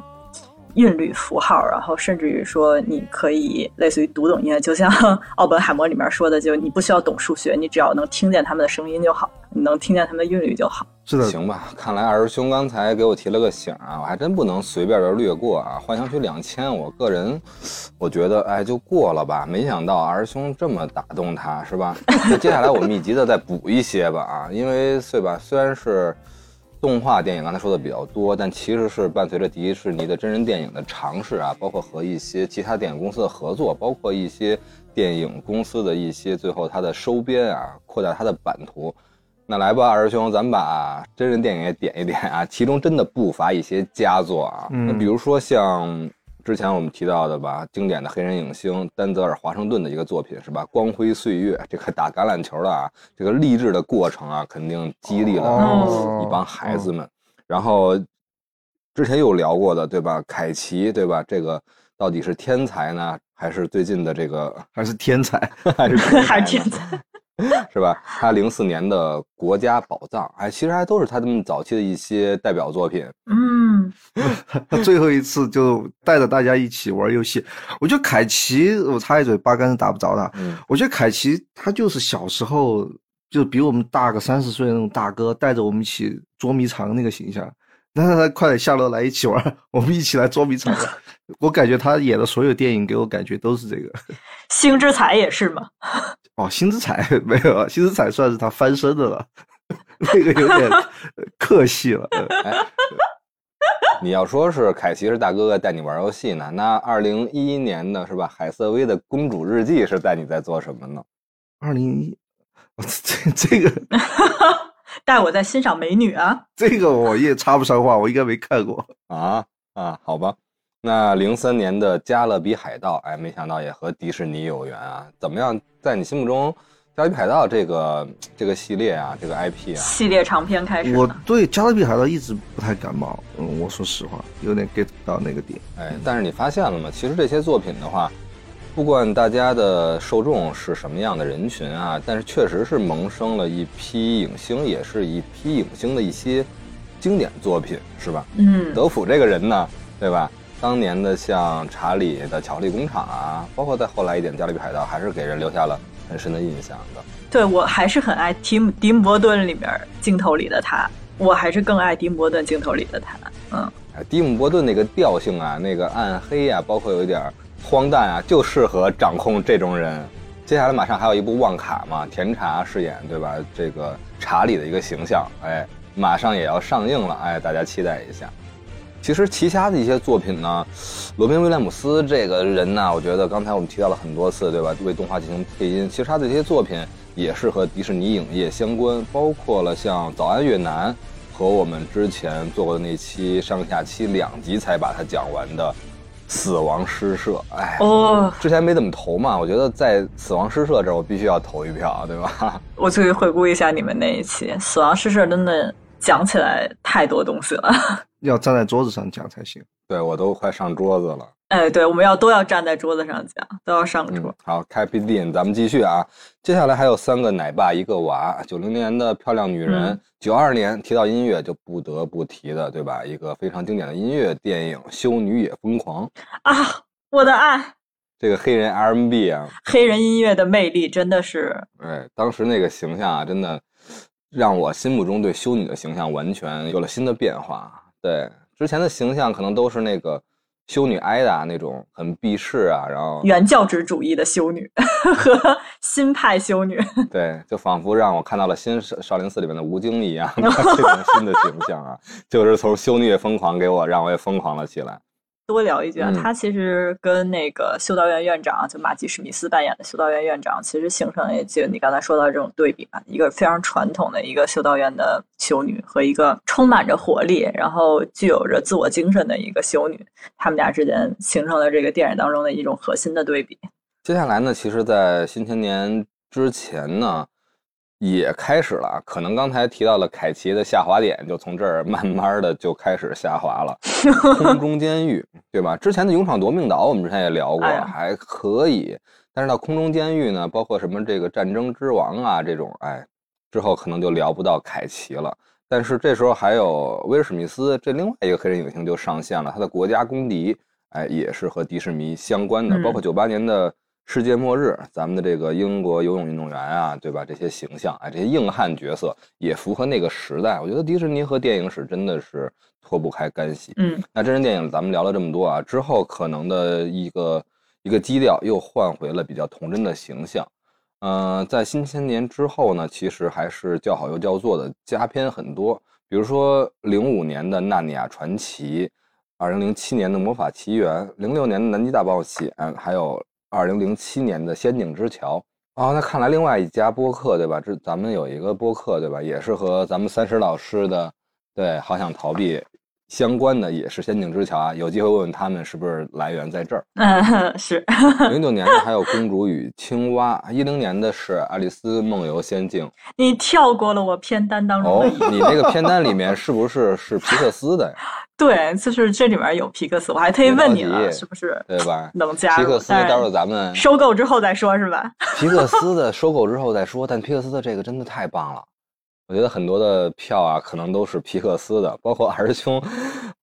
韵律符号，然后甚至于说，你可以类似于读懂音乐，就像 奥本海默里面说的，就你不需要懂数学，你只要能听见他们的声音就好，你能听见他们的韵律就好。是的，行吧。看来二师兄刚才给我提了个醒啊，我还真不能随便的略过啊。幻想曲两千，我个人我觉得哎就过了吧。没想到二师兄这么打动他，是吧？那接下来我密集的再补一些吧啊，因为对吧？虽然是。动画电影刚才说的比较多，但其实是伴随着迪士尼的真人电影的尝试啊，包括和一些其他电影公司的合作，包括一些电影公司的一些最后它的收编啊，扩大它的版图。那来吧，二师兄，咱们把真人电影也点一点啊，其中真的不乏一些佳作啊。那比如说像之前我们提到的吧，经典的黑人影星丹泽尔·华盛顿的一个作品是吧？光辉岁月，这个打橄榄球的啊，这个励志的过程啊，肯定激励了一帮孩子们。然后之前有聊过的对吧？凯奇对吧？这个到底是天才呢，还是最近的这个还是天才，还是还是天才？是吧？他零四年的《国家宝藏》，哎，其实还都是他们早期的一些代表作品。嗯，他最后一次就带着大家一起玩游戏。我觉得凯奇，我插一嘴，八竿子打不着他。嗯，我觉得凯奇他就是小时候就比我们大个三十岁的那种大哥，带着我们一起捉迷藏那个形象。但是他快点下楼来一起玩，我们一起来捉迷藏吧。我感觉他演的所有电影给我感觉都是这个。星之彩也是吗？哦，星之彩没有，星之彩算是他翻身的了，那个有点客气了。哎，你要说是凯奇是大哥哥带你玩游戏呢，那二零一一年的是吧？海瑟薇的《公主日记》是带你在做什么呢？二零一，这这个带我在欣赏美女啊！这个我也插不上话，我应该没看过啊啊，好吧。那零三年的《加勒比海盗》，哎，没想到也和迪士尼有缘啊！怎么样，在你心目中，《加勒比海盗》这个这个系列啊，这个 IP 啊，系列长篇开始，我对《加勒比海盗》一直不太感冒。嗯，我说实话，有点 get 不到那个点。哎，但是你发现了吗？其实这些作品的话，不管大家的受众是什么样的人群啊，但是确实是萌生了一批影星，也是一批影星的一些经典作品，是吧？嗯，德普这个人呢，对吧？当年的像查理的巧克力工厂啊，包括再后来一点加勒比海盗，还是给人留下了很深的印象的。对我还是很爱提姆迪姆伯顿里面镜头里的他，我还是更爱迪姆伯顿镜头里的他。嗯，哎，迪姆伯顿那个调性啊，那个暗黑啊，包括有一点荒诞啊，就适合掌控这种人。接下来马上还有一部《旺卡》嘛，甜茶饰演对吧？这个查理的一个形象，哎，马上也要上映了，哎，大家期待一下。其实其他的一些作品呢，罗宾威廉姆斯这个人呢，我觉得刚才我们提到了很多次，对吧？为动画进行配音，其实他的这些作品也是和迪士尼影业相关，包括了像《早安越南》和我们之前做过的那期上下期两集才把它讲完的《死亡诗社》。哎，哦，之前没怎么投嘛，我觉得在《死亡诗社》这儿我必须要投一票，对吧？我去回顾一下你们那一期《死亡诗社》，真的讲起来太多东西了。要站在桌子上讲才行。对我都快上桌子了。哎，对，我们要都要站在桌子上讲，都要上桌。嗯、好，Happy Dean，咱们继续啊。接下来还有三个奶爸一个娃，九零年的漂亮女人，九二、年提到音乐就不得不提的，对吧？一个非常经典的音乐电影《修女也疯狂》啊，我的爱。这个黑人 R&B 啊，黑人音乐的魅力真的是，哎，当时那个形象啊，真的让我心目中对修女的形象完全有了新的变化。对，之前的形象可能都是那个修女艾达那种很避世啊，然后原教旨主义的修女 和新派修女，对，就仿佛让我看到了新少少林寺里面的吴京一样 这种新的形象啊，就是从修女也疯狂给我让我也疯狂了起来。多聊一句啊，嗯他其实跟那个修道院院长，就马吉史密斯扮演的修道院院长，其实形成了就你刚才说到这种对比吧，一个非常传统的一个修道院的修女和一个充满着活力，然后具有着自我精神的一个修女，他们俩之间形成了这个电影当中的一种核心的对比。接下来呢，其实，在新千年之前呢，也开始了，可能刚才提到了凯奇的下滑点，就从这儿慢慢的就开始下滑了。空中监狱，对吧？之前的勇闯夺命岛，我们之前也聊过，哎还可以。但是到空中监狱呢，包括什么这个战争之王啊这种，哎，之后可能就聊不到凯奇了。但是这时候还有威尔史密斯这另外一个黑人影星就上线了，他的国家公敌，哎，也是和迪士尼相关的，嗯包括九八年的世界末日，咱们的这个英国游泳运动员啊，对吧？这些形象，啊，这些硬汉角色也符合那个时代。我觉得迪士尼和电影史真的是脱不开干系。嗯，那真人电影咱们聊了这么多啊，之后可能的一个一个基调又换回了比较童真的形象。嗯，在新千年之后呢，其实还是叫好又叫座的佳片很多，比如说零五年的《纳尼亚传奇》，二零零七年的《魔法奇缘》，零六年的《南极大冒险》，还有二零零七年的《仙境之桥》。哦，那看来另外一家播客对吧？这咱们有一个播客对吧？也是和咱们三十老师的对好想逃避相关的，也是《仙境之桥》啊。有机会问问他们是不是来源在这儿。嗯，是，零九年的还有《公主与青蛙》，一零年的是《爱丽丝梦游仙境》。你跳过了我片单当中哦你那个片单里面是不是是皮克斯的呀？对，就是这里面有皮克斯，我还特意问你了，是不是对吧？能加？皮克斯，待会儿咱们收购之后再说，是吧？皮克斯的收购之后再说。但皮克斯的这个真的太棒了，我觉得很多的票啊，可能都是皮克斯的，包括二师兄，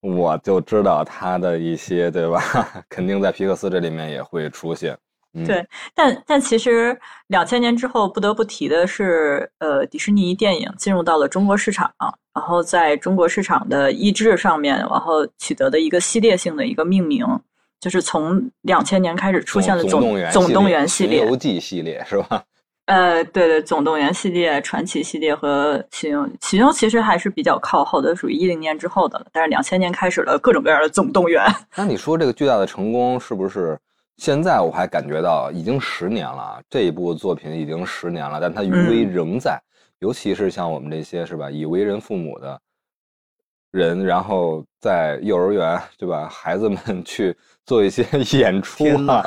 我就知道他的一些，对吧？肯定在皮克斯这里面也会出现。嗯、对但但其实两千年之后，不得不提的是，呃，迪士尼电影进入到了中国市场，然后在中国市场的译制上面，然后取得的一个系列性的一个命名，就是从两千年开始出现了总总动员系列巡游记系列是吧？呃，对对，总动员系列、传奇系列和启用，启用其实还是比较靠后的，属于一零年之后的了。但是两千年开始了各种各样的总动员。那你说这个巨大的成功是不是？现在我还感觉到已经十年了啊，这一部作品已经十年了，但它余威嗯仍在。尤其是像我们这些是吧，已为人父母的人，然后在幼儿园对吧，孩子们去做一些 演出啊，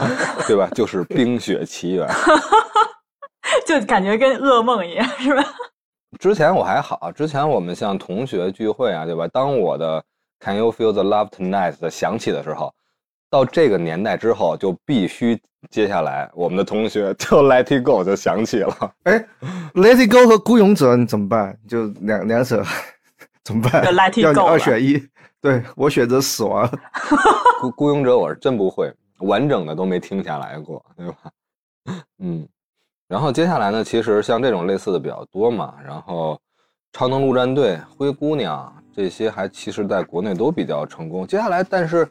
对吧？就是《冰雪奇缘》。就感觉跟噩梦一样，是吧？之前我还好，之前我们像同学聚会啊，对吧？当我的 Can you feel the love tonight 的响起的时候，到这个年代之后，就必须接下来我们的同学就 Let It Go 就响起了。哎，Let It Go 和孤勇者你怎么办？就两两者 怎么办？就 Let It 要你 Go 了二选一。对我选择死亡。孤孤勇者我是真不会，完整的都没听下来过，对吧？嗯，然后接下来呢，其实像这种类似的比较多嘛，然后超能陆战队、灰姑娘这些还其实在国内都比较成功。接下来，但是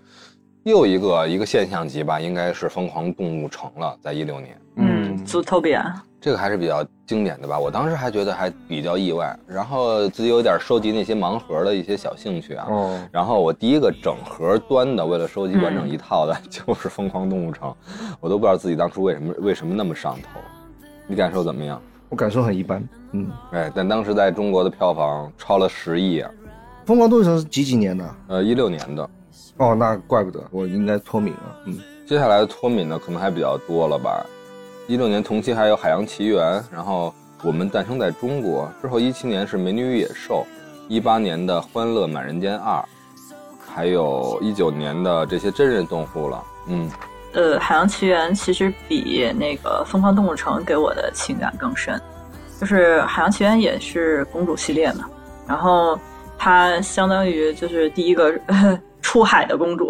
又一个一个现象级吧，应该是疯狂动物城了，在一六年，嗯，Zootopia，这个还是比较经典的吧。我当时还觉得还比较意外，然后自己有点收集那些盲盒的一些小兴趣啊。哦，然后我第一个整盒端的，为了收集完整一套的，就是《疯狂动物城》，我都不知道自己当初为什么为什么那么上头。你感受怎么样？我感受很一般。嗯，哎，但当时在中国的票房超了十亿啊！《疯狂动物城》是几几年的？呃，一六年的。哦，那怪不得我应该脱敏了。嗯，接下来的脱敏呢，可能还比较多了吧。一六年同期还有《海洋奇缘》，然后我们诞生在中国之后，一七年是《美女与野兽》，一八年的《欢乐满人间二》，还有一九年的这些真人动物了。嗯，呃，《海洋奇缘》其实比那个《疯狂动物城》给我的情感更深，就是《海洋奇缘》也是公主系列嘛，然后它相当于就是第一个 出海的公主，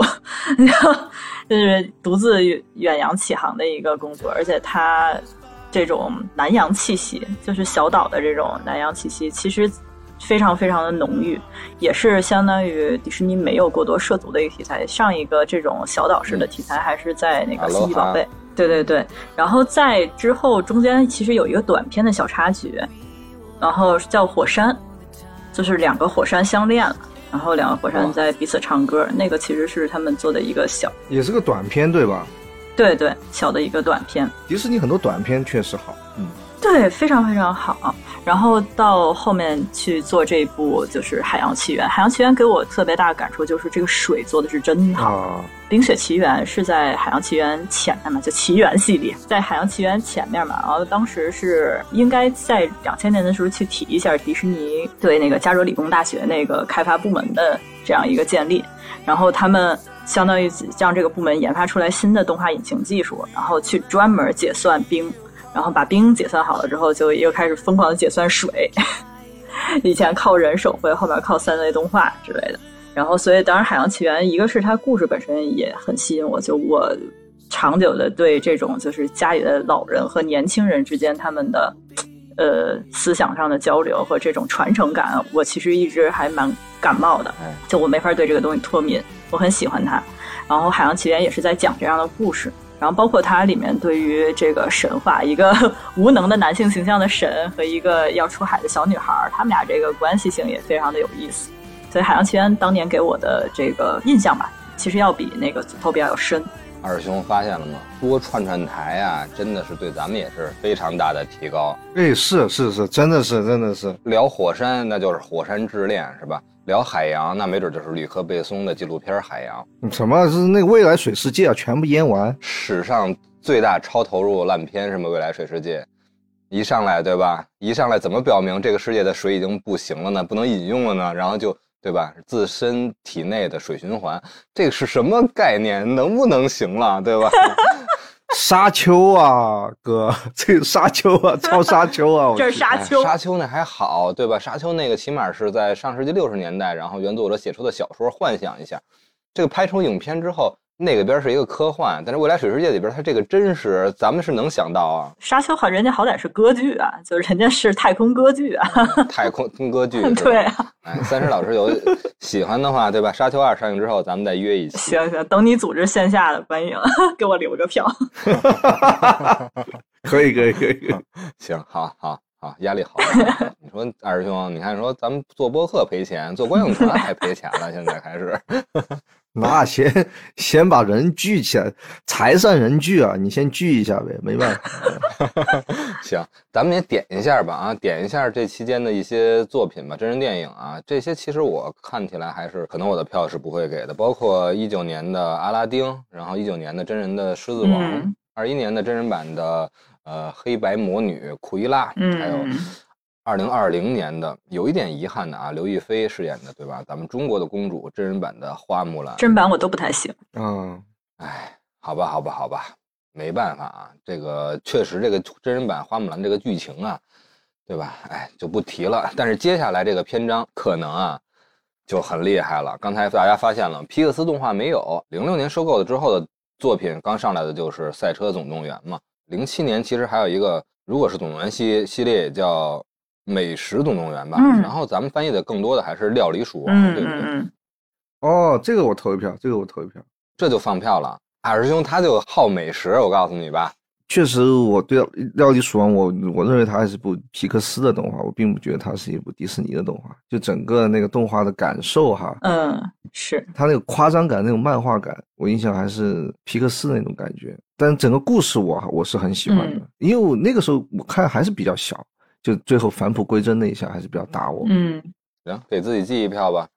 就是独自远洋起航的一个公主，而且她这种南洋气息，就是小岛的这种南洋气息，其实非常非常的浓郁，也是相当于迪士尼没有过多涉足的一个题材。上一个这种小岛式的题材还是在那个《星际宝贝》，对对对。然后在之后中间其实有一个短片的小插曲，然后叫《火山》，就是两个火山相恋了。然后两个火山在彼此唱歌，那个其实是他们做的一个小，也是个短片对吧？对对，小的一个短片。迪士尼很多短片确实好，嗯，对，非常非常好。然后到后面去做这一部就是《海洋奇缘》，《海洋奇缘》给我特别大的感触就是这个水做的是真好。啊，冰雪奇缘是在《海洋奇缘》前面嘛，就奇缘系列，在《海洋奇缘》前面嘛。然后当时是应该在两千年的时候去提一下迪士尼对那个加州理工大学那个开发部门的这样一个建立，然后他们相当于让这个部门研发出来新的动画引擎技术，然后去专门解算冰，然后把冰解算好了之后，就又开始疯狂的解算水。以前靠人手绘，后面靠三维动画之类的。然后，所以当然，《海洋奇缘》一个是它故事本身也很吸引我，就我长久的对这种就是家里的老人和年轻人之间他们的呃思想上的交流和这种传承感，我其实一直还蛮感冒的。就我没法对这个东西脱敏，我很喜欢它。然后，《海洋奇缘》也是在讲这样的故事，然后包括它里面对于这个神话，一个 无能的男性形象的神和一个要出海的小女孩，他们俩这个关系性也非常的有意思。所以《海洋奇缘》当年给我的这个印象吧，其实要比那个《祖头比较》要深。二师兄发现了吗？多串串台啊，真的是对咱们也是非常大的提高。哎，是是是，真的是真的是。聊火山，那就是《火山之恋》，是吧？聊海洋，那没准就是吕克贝松的纪录片《海洋》。什么是那个未来水世界啊？全部淹完，史上最大超投入烂片，什么未来水世界？一上来对吧？一上来怎么表明这个世界的水已经不行了呢？不能饮用了呢？然后就。对吧？自身体内的水循环，这个是什么概念？能不能行了？对吧？沙丘啊，哥，这个沙丘啊，超沙丘啊，这是沙丘。沙丘那还好，对吧？沙丘那个起码是在上世纪六十年代，然后原作者写出的小说，幻想一下，这个拍成影片之后。那个边是一个科幻，但是未来水世界里边，它这个真实，咱们是能想到啊。沙丘好，人家好歹是歌剧啊，就是人家是太空歌剧啊。太空歌剧。对啊。哎，三十老师有 喜欢的话，对吧？沙丘二上映之后，咱们再约一期。行行，等你组织线下的观影，给我留个票。可以可以可以。行，好好好，压力好。你说二师兄，你看说咱们做播客赔钱，做观影团还赔钱了，现在开始。那先先把人聚起来，才算人聚啊！你先聚一下呗，没办法。行，咱们也点一下吧啊，点一下这期间的一些作品吧，真人电影啊，这些其实我看起来还是可能我的票是不会给的，包括一九年的阿拉丁，然后一九年的真人的狮子王，二一年的真人版的呃黑白魔女库伊拉，还有。二零二零年的有一点遗憾的啊，刘亦菲饰演的对吧？咱们中国的公主真人版的花木兰，真人版我都不太行。嗯，哎，好吧，好吧，好吧，没办法啊，这个确实这个真人版花木兰这个剧情啊，对吧？哎，就不提了。但是接下来这个篇章可能啊就很厉害了。刚才大家发现了，皮克斯动画没有，零六年收购了之后的作品刚上来的就是《赛车总动员》嘛。零七年其实还有一个，如果是总动员系系列，也叫《美食总动员》吧。嗯然后咱们翻译的更多的还是《料理鼠王》，嗯对不对？哦，这个我投一票，这个我投一票。这就放票了。二师兄他就好美食，我告诉你吧。确实，我对《料理鼠王》我我认为它还是部皮克斯的动画，我并不觉得它是一部迪士尼的动画。就整个那个动画的感受哈，嗯，是，它那个夸张感、那种漫画感，我印象还是皮克斯的那种感觉。但整个故事我我是很喜欢的，嗯因为我那个时候我看还是比较小，就最后返璞归真那一下还是比较打我。嗯，行，给自己记一票吧。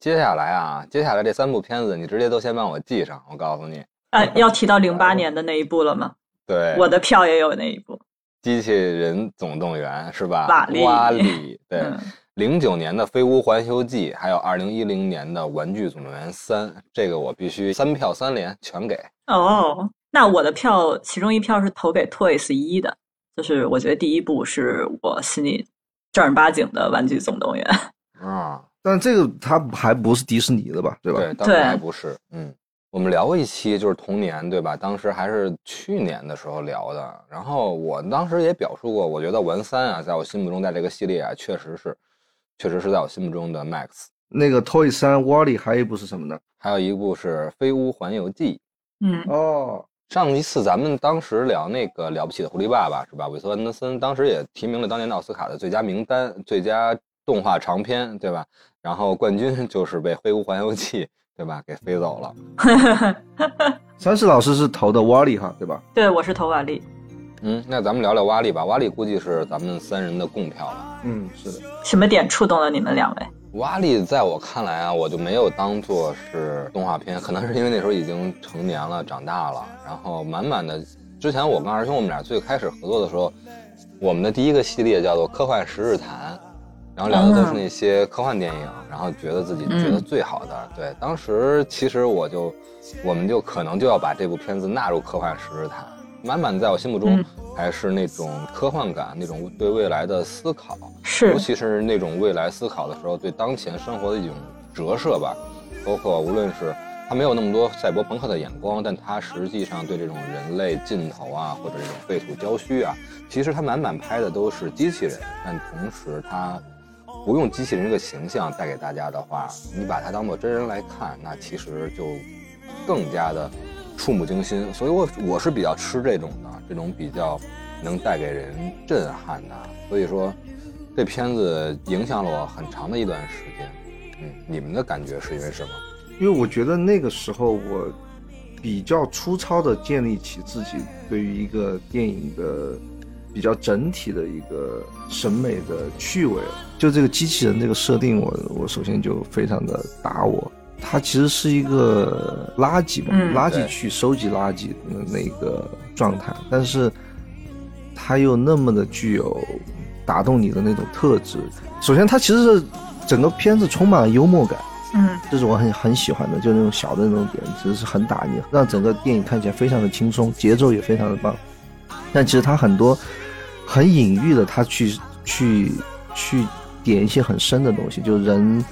接下来啊，接下来这三部片子，你直接都先帮我记上。我告诉你，啊，要提到零八年的那一部了吗？对，我的票也有那一部。机器人总动员是吧？瓦力瓦力，对嗯，零九年的《飞屋环游记》，还有二零一零年的《玩具总动员三》，这个我必须三票三连全给。哦，那我的票其中一票是投给 Toys 一的，就是我觉得第一部是我心里正儿八经的《玩具总动员》。啊、但这个它还不是迪士尼的吧？对吧？对，当时还不是，嗯，我们聊过一期就是童年，对吧？当时还是去年的时候聊的，然后我当时也表述过，我觉得文三啊，在我心目中，在这个系列啊，确实是，确实是在我心目中的 Max。那个 Toy 三 Wally 还有一部是什么呢？还有一部是《飞屋环游记嗯》。哦，上一次咱们当时聊那个了不起的狐狸爸爸是吧？韦斯安德森当时也提名了当年的奥斯卡的最佳名单、最佳动画长片，对吧？然后冠军就是被《飞屋环游记》，对吧？给飞走了。三十老师是投的 Wally 哈，对吧？对，我是投瓦力。嗯，那咱们聊聊瓦力吧。瓦力估计是咱们三人的共票了。嗯，是的。什么点触动了你们两位？瓦力在我看来啊，我就没有当做是动画片，可能是因为那时候已经成年了，长大了，然后满满的。之前我跟二兄我们俩最开始合作的时候，我们的第一个系列叫做《科幻十日谈》，然后聊的都是那些科幻电影，然后觉得自己觉得最好的。对，当时其实我就，我们就可能就要把这部片子纳入科幻十日谈，满满在我心目中嗯。还是那种科幻感，那种对未来的思考。是。尤其是那种未来思考的时候，对当前生活的一种折射吧，包括无论是他没有那么多赛博朋克的眼光，但他实际上对这种人类尽头啊，或者这种废土郊区啊，其实他满满拍的都是机器人，但同时他不用机器人这个形象带给大家的话，你把它当做真人来看，那其实就更加的触目惊心。所以我我是比较吃这种的，这种比较能带给人震撼的。所以说，这片子影响了我很长的一段时间。嗯，你们的感觉是因为什么？因为我觉得那个时候我比较粗糙的建立起自己对于一个电影的比较整体的一个审美的趣味。就这个机器人这个设定我，我首先就非常的打我。它其实是一个垃圾嘛，嗯垃圾去收集垃圾的那个状态，但是它又那么的具有打动你的那种特质。首先，它其实是整个片子充满了幽默感。嗯这是我很很喜欢的，就那种小的那种点，其实是很打你，让整个电影看起来非常的轻松，节奏也非常的棒。但其实它很多很隐喻的，它去去去点一些很深的东西，就人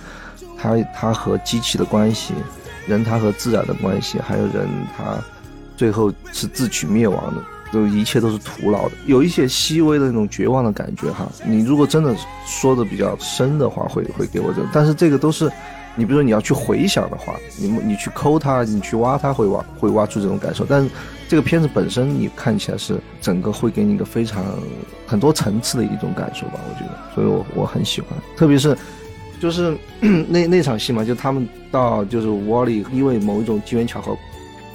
他他和机器的关系，人他和自然的关系，还有人他最后是自取灭亡的。就一切都是徒劳的，有一些细微的那种绝望的感觉哈。你如果真的说的比较深的话，会会给我这，但是这个都是你比如说你要去回想的话，你你去抠它，你去挖它，会挖会挖出这种感受。但是这个片子本身，你看起来是整个会给你一个非常很多层次的一种感受吧，我觉得，所以我我很喜欢，特别是就是 那那场戏嘛，就他们到就是 Wally 因为某一种机缘巧合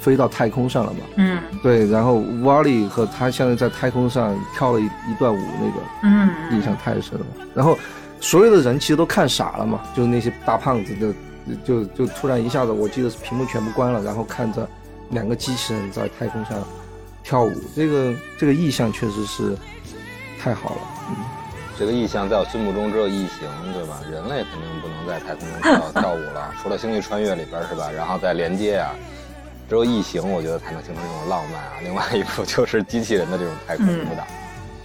飞到太空上了嘛，嗯对，然后 Wally 和他现在在太空上跳了一一段舞，那个嗯印象太深了。然后所有的人其实都看傻了嘛，就是那些大胖子就就就突然一下子，我记得是屏幕全部关了，然后看着两个机器人在太空上跳舞，这个这个意象确实是太好了。嗯，这个意象在我心目中只有异形，对吧？人类肯定不能在太空中跳 跳舞了，除了《星际穿越》里边是吧？然后再连接啊，只有异形，我觉得才能形成这种浪漫啊。另外一部就是机器人的这种太空舞蹈。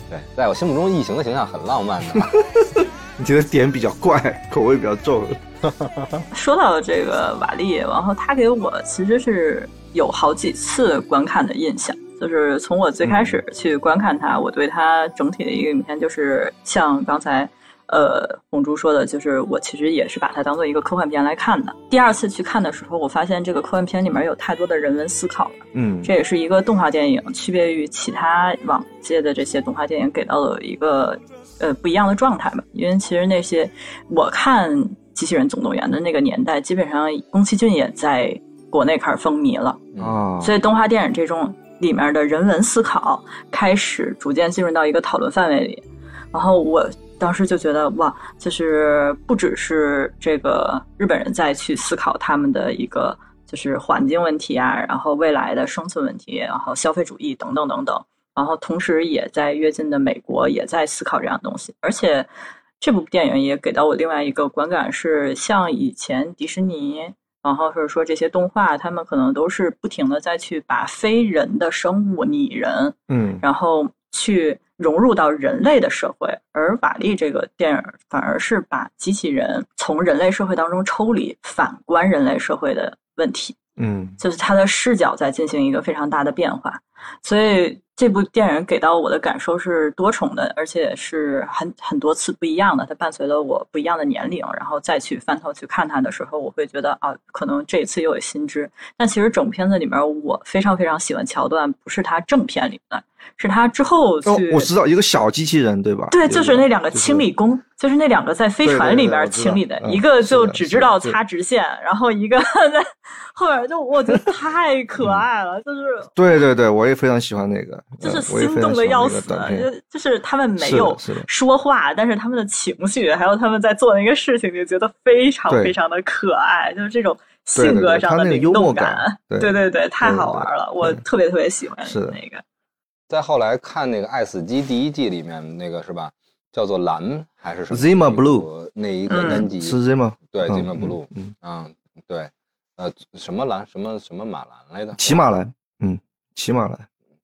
对，在我心目中，异形的形象很浪漫的。你觉得点比较怪，口味比较重。说到这个瓦力，然后他给我其实是有好几次观看的印象，就是从我最开始去观看它，我对它整体的一个影片就是像刚才。呃，红珠说的就是，我其实也是把它当做一个科幻片来看的。第二次去看的时候，我发现这个科幻片里面有太多的人文思考了。嗯，这也是一个动画电影区别于其他往届的这些动画电影给到的一个呃不一样的状态吧。因为其实那些我看《机器人总动员》的那个年代，基本上宫崎骏也在国内开始风靡了啊，所以动画电影这种里面的人文思考开始逐渐进入到一个讨论范围里。然后我。当时就觉得哇，就是不只是这个日本人在去思考他们的一个就是环境问题啊，然后未来的生存问题，然后消费主义等等等等，然后同时也在跃进的美国也在思考这样东西。而且这部电影也给到我另外一个观感是，像以前迪士尼，然后或者说这些动画，他们可能都是不停的再去把非人的生物拟人，嗯，然后去。融入到人类的社会，而瓦力这个电影反而是把机器人从人类社会当中抽离，反观人类社会的问题。嗯，就是他的视角在进行一个非常大的变化，所以这部电影给到我的感受是多重的，而且是很很多次不一样的。它伴随了我不一样的年龄，然后再去翻头去看它的时候，我会觉得啊，可能这一次又有新知。但其实整片子里面，我非常非常喜欢桥段，不是它正片里的。是它之后去，我知道一个小机器人，对吧？对，就是那两个清理工，就是那两个在飞船里面清理的，一个就只知道擦直线，然后一个 在后边，就我觉得太可爱了，就是。对对对，我也非常喜欢那个，就是心动的要死，就就是他们没有说话，但是他们的情绪，还有他们在做那个事情，就觉得非常非常的可爱，就是这种性格上的灵动感，对对对，太好玩了，我特别特别喜欢那个。再后来看那个《爱死机》第一季里面那个是吧？叫做蓝还是什么？Zima Blue 那一个单集是 Zima，对，Zima Blue，嗯，对，呃，什么蓝什么什么马蓝来的？骑马蓝，嗯，骑马兰，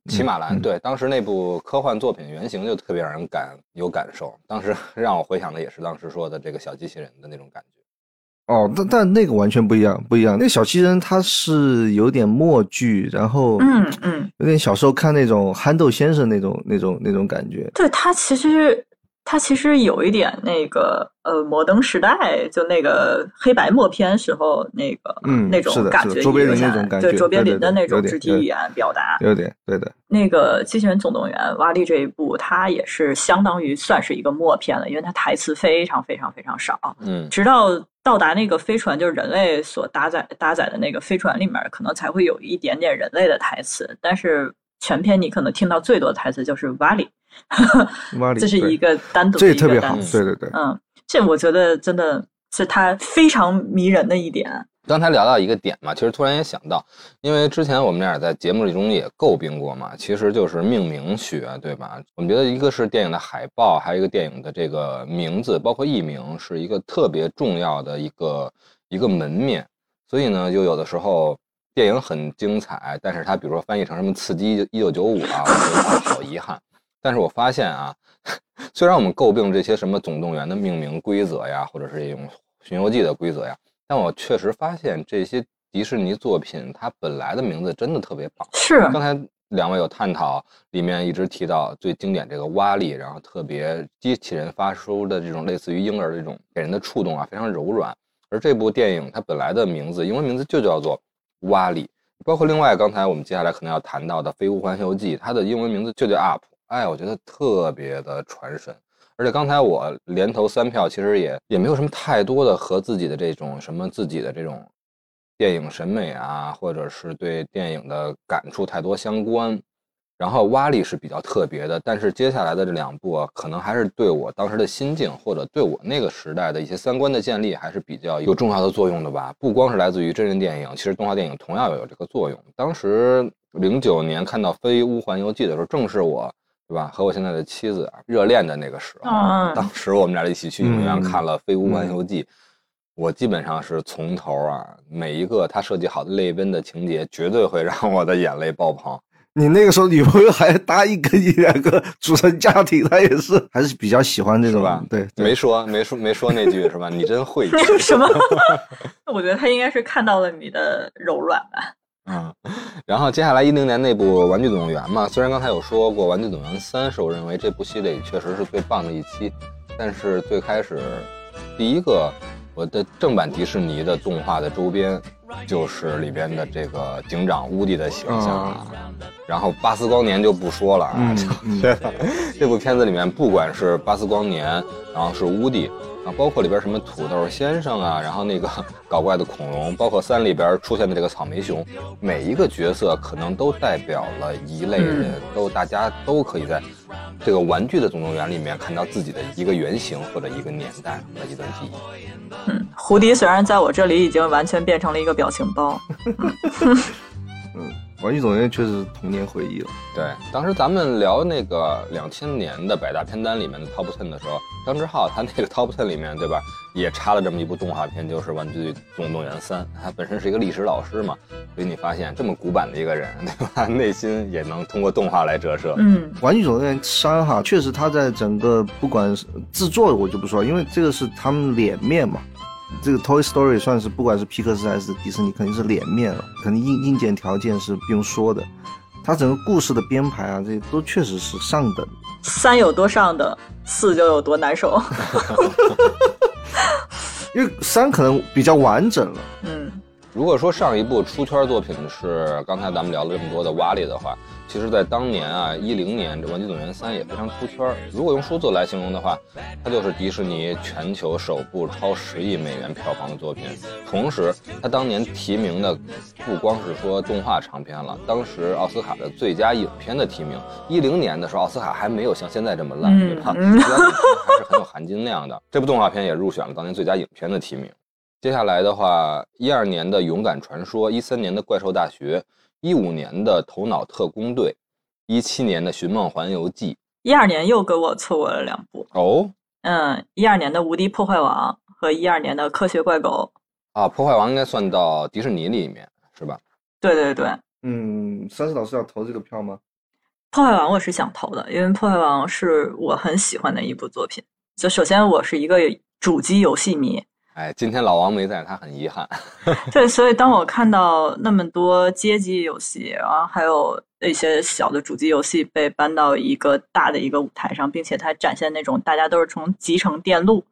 骑马兰，对，当时那部科幻作品原型就特别让人感有感受，当时 让我回想的也是当时说的这个小机器人的那种感觉。哦，但但那个完全不一样，不一样。那个小机器人它是有点默剧，然后嗯嗯，有点小时候看那种憨豆先生那种那种那种感觉。对，它其实。它其实有一点那个呃，摩登时代就那个黑白默片时候那个嗯那种感觉，卓别林那种感觉，对卓别林的那种肢体语言表达，有点对的。那个《机器人总动员》瓦力这一部，它也是相当于算是一个默片了，因为它台词非常非常非常少。嗯，直到到达那个飞船，就是人类所搭载搭载的那个飞船里面，可能才会有一点点人类的台词。但是全片你可能听到最多的台词就是瓦力。这是一个单独，这也特别好，对对对，嗯，这我觉得真的是它非常迷人的一点。刚才聊到一个点嘛，其实突然也想到，因为之前我们俩在节目里中也诟病过嘛，其实就是命名学，对吧？我们觉得一个是电影的海报，还有一个电影的这个名字，包括译名，是一个特别重要的一个一个门面。所以呢，就有的时候电影很精彩，但是它比如说翻译成什么《刺激一九九五》啊，我觉得好遗憾。但是我发现啊，虽然我们诟病这些什么总动员的命名规则呀，或者是这种寻游记的规则呀，但我确实发现这些迪士尼作品它本来的名字真的特别棒。是，刚才两位有探讨，里面一直提到最经典这个蛙力，然后特别机器人发出的这种类似于婴儿这种给人的触动啊，非常柔软。而这部电影它本来的名字，英文名字就叫做蛙力，包括另外刚才我们接下来可能要谈到的《飞屋环游记》，它的英文名字就叫 Up。哎，我觉得特别的传神，而且刚才我连投三票，其实也也没有什么太多的和自己的这种什么自己的这种电影审美啊，或者是对电影的感触太多相关。然后蛙力是比较特别的，但是接下来的这两部啊，可能还是对我当时的心境，或者对我那个时代的一些三观的建立，还是比较有重要的作用的吧。不光是来自于真人电影，其实动画电影同样有这个作用。当时零九年看到《飞屋环游记》的时候，正是我。对吧？和我现在的妻子热恋的那个时候，当时我们俩一起去影院看了《飞屋环游记》，我基本上是从头啊，每一个他设计好的泪奔的情节，绝对会让我的眼泪爆棚。你那个时候女朋友还答应跟你两个组成家庭，她也是还是比较喜欢这种吧？对，没说没说没说那句是吧？你真会 什么？我觉得他应该是看到了你的柔软吧。嗯，然后接下来一零年那部《玩具总动员》嘛，虽然刚才有说过《玩具总动员三》是我认为这部系列里确实是最棒的一期，但是最开始第一个我的正版迪士尼的动画的周边就是里边的这个警长乌迪的形象。啊然后巴斯光年就不说了啊，这部片子里面不管是巴斯光年，然后是乌迪啊，包括里边什么土豆先生啊，然后那个 搞怪的恐龙，包括三里边出现的这个草莓熊，每一个角色可能都代表了一类人，都大家都可以在这个玩具的总动员里面看到自己的一个原型或者一个年代的一段记忆。嗯，胡迪虽然在我这里已经完全变成了一个表情包。嗯。玩具总动员确实童年回忆了。对，当时咱们聊那个两千年的百大片单里面的 Top Ten 的时候，张志浩他那个 Top Ten 里面，对吧，也插了这么一部动画片，就是《玩具总动员三》。他本身是一个历史老师嘛，所以你发现这么古板的一个人，对吧，内心也能通过动画来折射。嗯，《玩具总动员三》哈，确实他在整个不管是制作，我就不说，因为这个是他们脸面嘛。这个 Toy Story 算是不管是皮克斯还是迪士尼，肯定是脸面了，肯定硬硬件条件是不用说的。它整个故事的编排啊，这些都确实是上等。三有多上等，四就有多难受。因为三可能比较完整了。嗯，如果说上一部出圈作品是刚才咱们聊了这么多的瓦力的话。其实，在当年啊，一零年这《玩具总动员三》也非常出圈。如果用数字来形容的话，它就是迪士尼全球首部超十亿美元票房的作品。同时，它当年提名的不光是说动画长片了，当时奥斯卡的最佳影片的提名，一零年的时候奥斯卡还没有像现在这么烂，对吧？还是很有含金量的。这部动画片也入选了当年最佳影片的提名。接下来的话，一二年的《勇敢传说》，一三年的《怪兽大学》。一五年的《头脑特工队》，一七年的《寻梦环游记》，一二年又给我错过了两部哦。嗯，一二年的《无敌破坏王》和一二年的《科学怪狗》啊，破坏王应该算到迪士尼里面是吧？对对对，嗯，三十老师要投这个票吗？破坏王我是想投的，因为破坏王是我很喜欢的一部作品。就首先我是一个主机游戏迷。哎，今天老王没在，他很遗憾。对，所以当我看到那么多街机游戏，然后还有一些小的主机游戏被搬到一个大的一个舞台上，并且它展现那种大家都是从集成电路，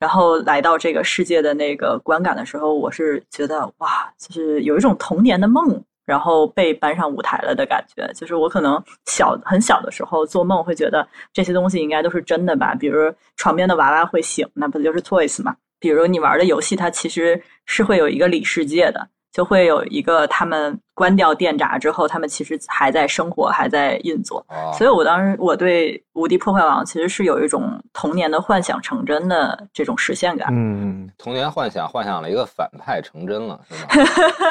然后来到这个世界的那个观感的时候，我是觉得哇，就是有一种童年的梦，然后被搬上舞台了的感觉。就是我可能小很小的时候做梦会觉得这些东西应该都是真的吧，比如床边的娃娃会醒，那不就是 toys 吗？比如你玩的游戏，它其实是会有一个里世界的，就会有一个他们关掉电闸之后，他们其实还在生活，还在运作。所以我当时我对《无敌破坏王》其实是有一种童年的幻想成真的这种实现感。嗯，童年幻想幻想了一个反派成真了，是吧？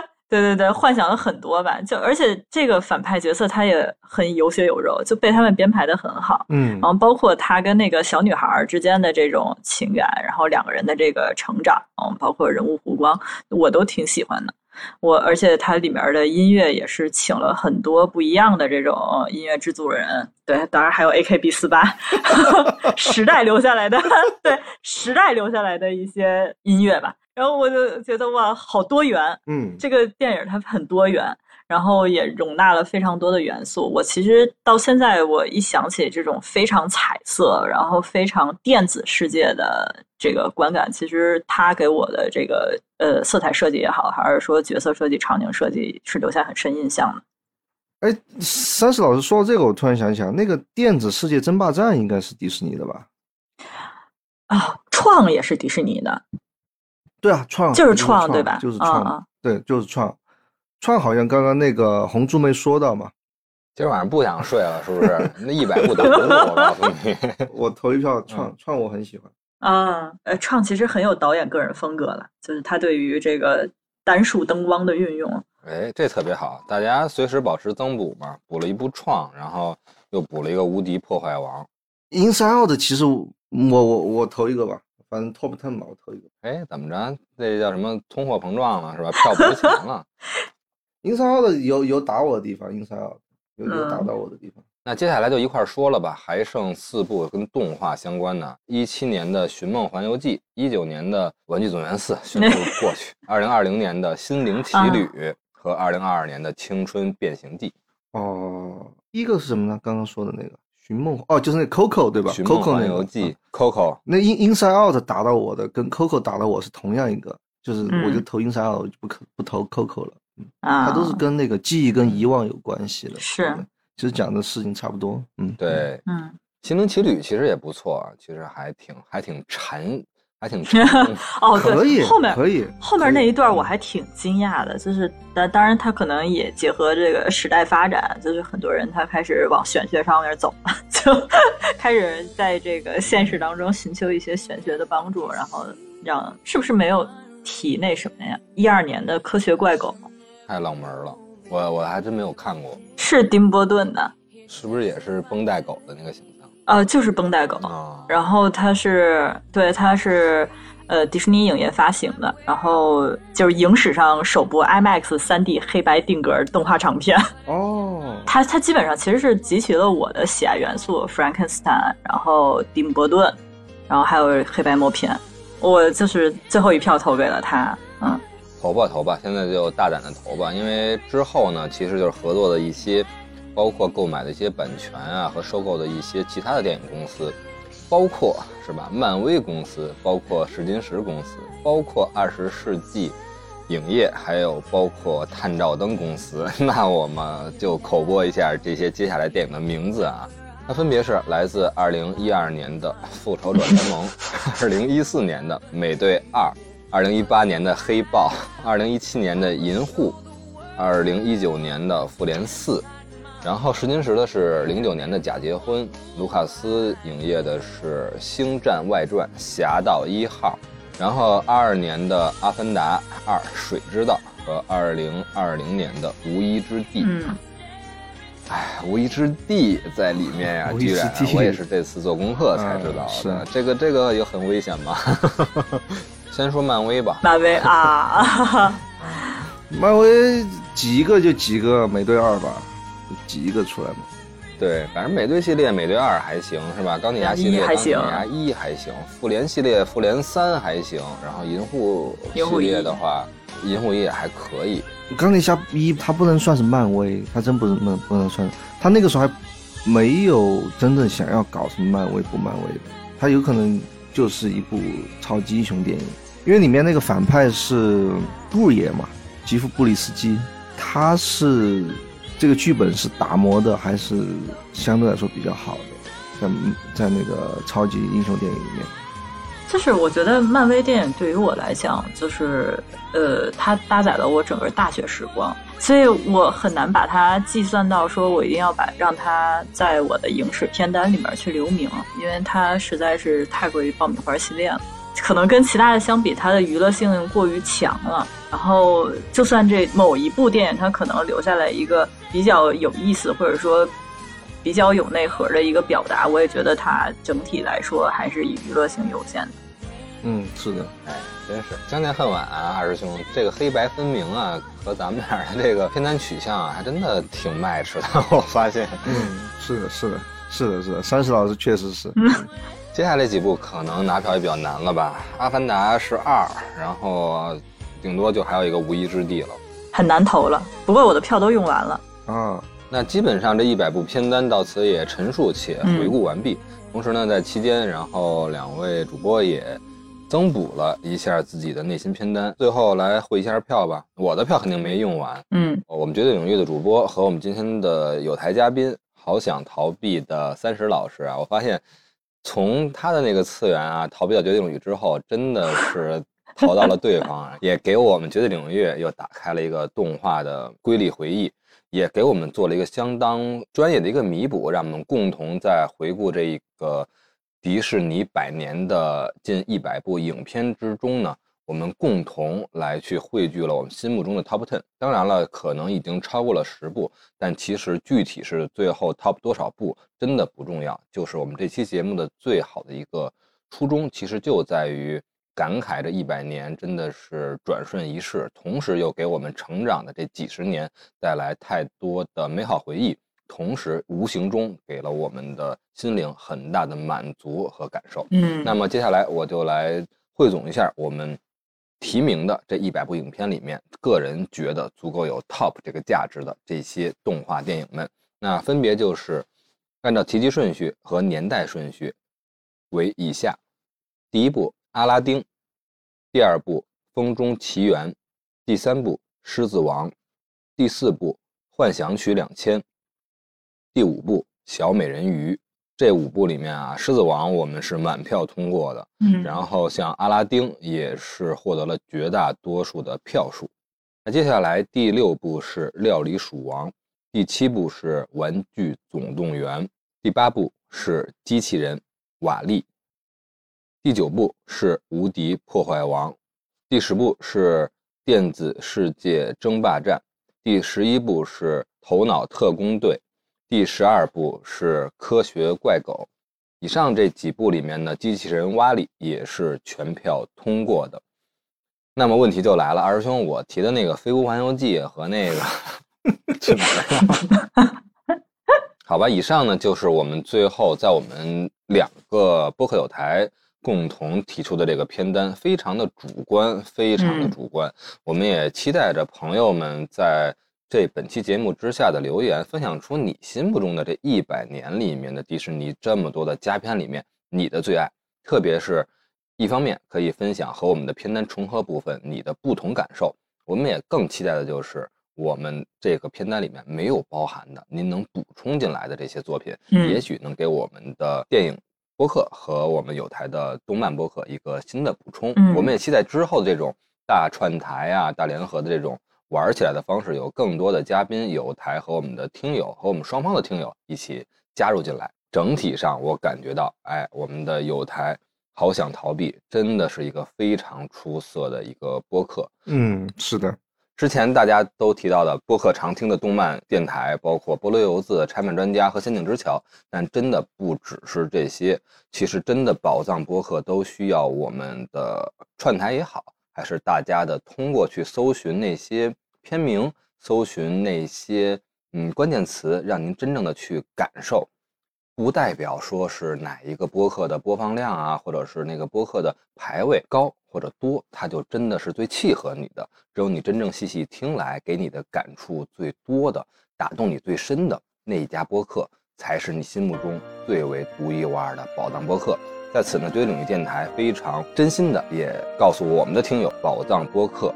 对对对，幻想了很多吧，就而且这个反派角色他也很有血有肉，就被他们编排的很好。嗯，然后包括他跟那个小女孩之间的这种情感，然后两个人的这个成长，嗯，包括人物弧光，我都挺喜欢的。我而且它里面的音乐也是请了很多不一样的这种音乐制作人，对，当然还有 A K B 四八 时代留下来的，对，时代留下来的一些音乐吧。然后我就觉得哇，好多元，嗯，这个电影它很多元，然后也容纳了非常多的元素。我其实到现在，我一想起这种非常彩色，然后非常电子世界的这个观感，其实它给我的这个呃色彩设计也好，还是说角色设计、场景设计，是留下很深印象的。哎，三十老师说到这个，我突然想起来，那个电子世界争霸战应该是迪士尼的吧？啊，创也是迪士尼的。对啊，创就是创对吧？就是创，对，就是创。创好像刚刚那个红猪没说到嘛。今儿晚上不想睡了，是不是？那一百部等着我，我告诉你。我投一票创创，我很喜欢。啊，呃，创其实很有导演个人风格了，就是他对于这个单数灯光的运用。哎，这特别好，大家随时保持增补嘛。补了一部创，然后又补了一个无敌破坏王。Inside Out 其实我我我投一个吧。反正 Top Ten 吧，我投一个。哎，怎么着？这叫什么通货膨胀了是吧？票不值钱了。Inside 有有打我的地方，Inside 有有打到我的地方。那接下来就一块儿说了吧，还剩四部跟动画相关的：一七年的《寻梦环游记》，一九年的《玩具总动员四》迅速 过去，二零二零年的《心灵奇旅》和二零二二年的《青春变形记》。哦，一个是什么呢？刚刚说的那个《寻梦》哦，就是那 Coco 对吧寻梦？Coco 环那游记啊》Coco，那 In Inside Out 打到我的，跟 Coco 打到我是同样一个，就是嗯我就投 Inside Out，我就不可不投 Coco 了。啊，它都是跟那个记忆跟遗忘有关系的。是对，其实讲的事情差不多。嗯，对，嗯，《心灵奇旅》其实也不错啊，其实还挺还挺沉，还挺。哦，可以对，后面可以后面那一段我还挺惊讶的，就是当当然他可能也结合这个时代发展，就是很多人他开始往玄学上面走了，就开始在这个现实当中寻求一些玄学的帮助，然后让是不是没有提那什么呀？一二年的科学怪狗太冷门了，我我还真没有看过，是丁波顿的，是不是也是绷带狗的那个形象呃，就是绷带狗，啊？然后它是对，它是呃迪士尼影业发行的，然后就是影史上首部 IMAX 3D 黑白定格动画长片。哦，它它基本上其实是集齐了我的喜爱元素，Frankenstein，然后蒂姆·伯顿，然后还有黑白默片。我就是最后一票投给了他，嗯，投吧投吧，现在就大胆的投吧，因为之后呢，其实就是合作的一些，包括购买的一些版权啊和收购的一些其他的电影公司，包括是吧，漫威公司，包括试金石公司，包括二十世纪影业，还有包括探照灯公司。那我们就口播一下这些接下来电影的名字啊。它分别是来自2012年的《复仇者联盟》，2014年的《美队二》。二零一八年的《黑豹》，二零一七年的《银护》，二零一九年的《复联四》，然后石金石的是零九年的《假结婚》，卢卡斯影业的是《星战外传：侠盗一号》，然后二二年的《阿凡达二：水之道》和二零二零年的《无依之地》。嗯，哎，无依之地在里面呀、居然我也是这次做功课才知道的。嗯是这个这个也很危险吧？先说漫威吧。漫威啊，漫威挤一个就挤一个美队二吧，就挤一个出来嘛。对，反正美队系列美队二还行是吧？钢铁侠系列还行钢铁侠一还行，复联系列复联三还行，然后银护系银护一列的话，银护一也还可以。钢铁侠一它不能算是漫威，它真不是不能不能算，它那个时候还没有真正想要搞什么漫威不漫威的，它有可能就是一部超级英雄电影，因为里面那个反派是布爷嘛，吉夫布里斯基，他是这个剧本是打磨的还是相对来说比较好的，在在那个超级英雄电影里面。就是我觉得漫威电影对于我来讲，就是呃，它搭载了我整个大学时光，所以我很难把它计算到说我一定要把让它在我的影史片单里面去留名，因为它实在是太过于爆米花系列了。可能跟其他的相比，它的娱乐性过于强了。然后，就算这某一部电影，它可能留下来一个比较有意思，或者说比较有内核的一个表达，我也觉得它整体来说还是以娱乐性优先的。嗯，是的，哎，真是相见恨晚啊，二师兄，这个黑白分明啊，和咱们俩的这个片单取向啊，还真的挺 match 的。我发现，嗯，是的，是的，是的，是的，山石老师确实是。接下来几部可能拿票也比较难了吧？《阿凡达》是二，然后顶多就还有一个《无依之地》了。很难投了。不过我的票都用完了。啊，那基本上这一百部片单到此也陈述且回顾完毕。同时呢，在期间，然后两位主播也增补了一下自己的内心片单。最后来汇一下票吧，我的票肯定没用完。嗯，我们绝对领域的主播和我们今天的有台嘉宾，好想逃避的三十老师啊，我发现从他的那个次元啊逃避到绝对领域之后，真的是逃到了对方啊，也给我们绝对领域又打开了一个动画的瑰丽回忆，也给我们做了一个相当专业的一个弥补，让我们共同在回顾这一个迪士尼百年的近一百部影片之中呢。我们共同来去汇聚了我们心目中的 top ten。当然了，可能已经超过了十部，但其实具体是最后 top 多少部真的不重要，就是我们这期节目的最好的一个初衷其实就在于感慨这一百年真的是转瞬一逝，同时又给我们成长的这几十年带来太多的美好回忆，同时无形中给了我们的心灵很大的满足和感受。嗯，那么接下来我就来汇总一下我们提名的这一百部影片里面，个人觉得足够有 top 这个价值的这些动画电影们，那分别就是按照提及顺序和年代顺序为以下：第一部《阿拉丁》，第二部《风中奇缘》，第三部《狮子王》，第四部《幻想曲两千》，第五部《小美人鱼》。这五部里面啊，《狮子王》我们是满票通过的，嗯，然后像《阿拉丁》也是获得了绝大多数的票数。那接下来第六部是《料理鼠王》，第七部是《玩具总动员》，第八部是《机器人瓦力》，第九部是《无敌破坏王》，第十部是《电子世界争霸战》，第十一部是《头脑特工队》。第十二部是《科学怪狗》，以上这几部里面呢，机器人瓦力也是全票通过的。那么问题就来了，二师兄，我提的那个《飞屋环游记》和那个 怎么了？好吧，以上呢就是我们最后在我们两个播客有台共同提出的这个片单，非常的主观，非常的主观。我们也期待着朋友们在。这本期节目之下的留言，分享出你心目中的这一百年里面的迪士尼这么多的佳片里面，你的最爱。特别是，一方面可以分享和我们的片单重合部分你的不同感受。我们也更期待的就是我们这个片单里面没有包含的，您能补充进来的这些作品，也许能给我们的电影播客和我们有台的动漫播客一个新的补充。我们也期待之后的这种大串台啊、大联合的这种。玩起来的方式有更多的嘉宾、有台和我们的听友和我们双方的听友一起加入进来。整体上，我感觉到，哎，我们的有台好想逃避，真的是一个非常出色的一个播客。嗯，是的。之前大家都提到的播客常听的动漫电台，包括菠萝油子、拆漫专家和仙境之桥，但真的不只是这些。其实，真的宝藏播客都需要我们的串台也好，还是大家的通过去搜寻那些。片名，搜寻那些嗯关键词，让您真正的去感受，不代表说是哪一个播客的播放量啊，或者是那个播客的排位高或者多，它就真的是最契合你的。只有你真正细细听来，给你的感触最多的，打动你最深的那一家播客，才是你心目中最为独一无二的宝藏播客。在此呢，对领域电台非常真心的也告诉我们的听友，宝藏播客。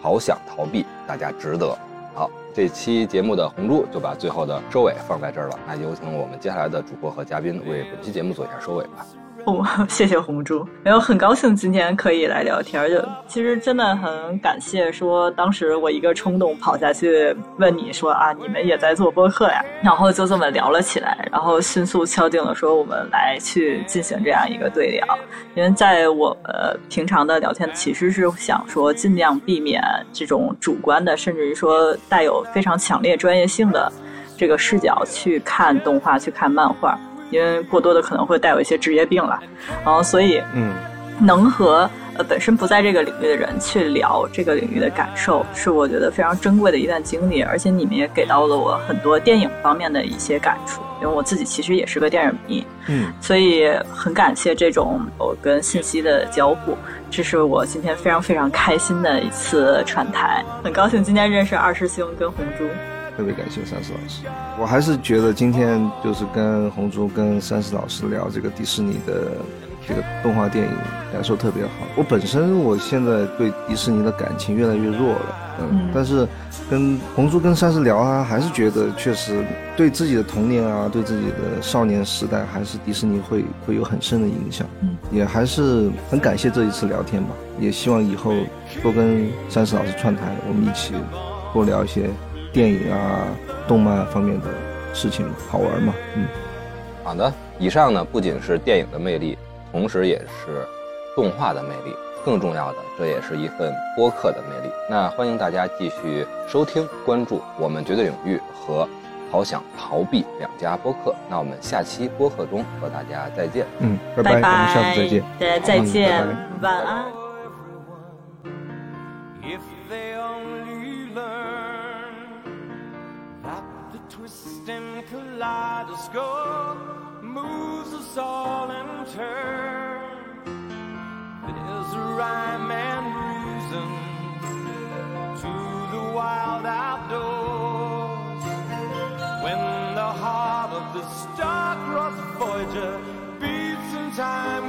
好想逃避，大家值得。好，这期节目的红珠就把最后的收尾放在这儿了。那有请我们接下来的主播和嘉宾为本期节目做一下收尾吧。哦，谢谢红珠，没有很高兴今天可以来聊天。就其实真的很感谢，说当时我一个冲动跑下去问你说啊，你们也在做播客呀，然后就这么聊了起来，然后迅速敲定了说我们来去进行这样一个对聊。因为在我呃平常的聊天，其实是想说尽量避免这种主观的，甚至于说带有非常强烈专业性的这个视角去看动画、去看漫画。因为过多的可能会带有一些职业病了，然后所以，嗯，能和呃本身不在这个领域的人去聊这个领域的感受，是我觉得非常珍贵的一段经历。而且你们也给到了我很多电影方面的一些感触，因为我自己其实也是个电影迷，嗯，所以很感谢这种我跟信息的交互，这是我今天非常非常开心的一次串台，很高兴今天认识二师兄跟红珠。特别感谢三十老师，我还是觉得今天就是跟红珠、跟三十老师聊这个迪士尼的这个动画电影，感受特别好。我本身我现在对迪士尼的感情越来越弱了，嗯，但是跟红珠、跟三十聊啊，还是觉得确实对自己的童年啊，对自己的少年时代，还是迪士尼会会有很深的影响。嗯，也还是很感谢这一次聊天吧，也希望以后多跟三十老师串台，我们一起多聊一些。电影啊，动漫方面的事情好玩吗？嗯，好的。以上呢，不仅是电影的魅力，同时也是动画的魅力。更重要的，这也是一份播客的魅力。那欢迎大家继续收听、关注我们《绝对领域》和《好想逃避》两家播客。那我们下期播客中和大家再见。嗯，拜拜，我们下次再见。大家再见，晚安。kaleidoscope moves us all in turn. There's a rhyme and reason to the wild outdoors. When the heart of the star-crossed Voyager beats in time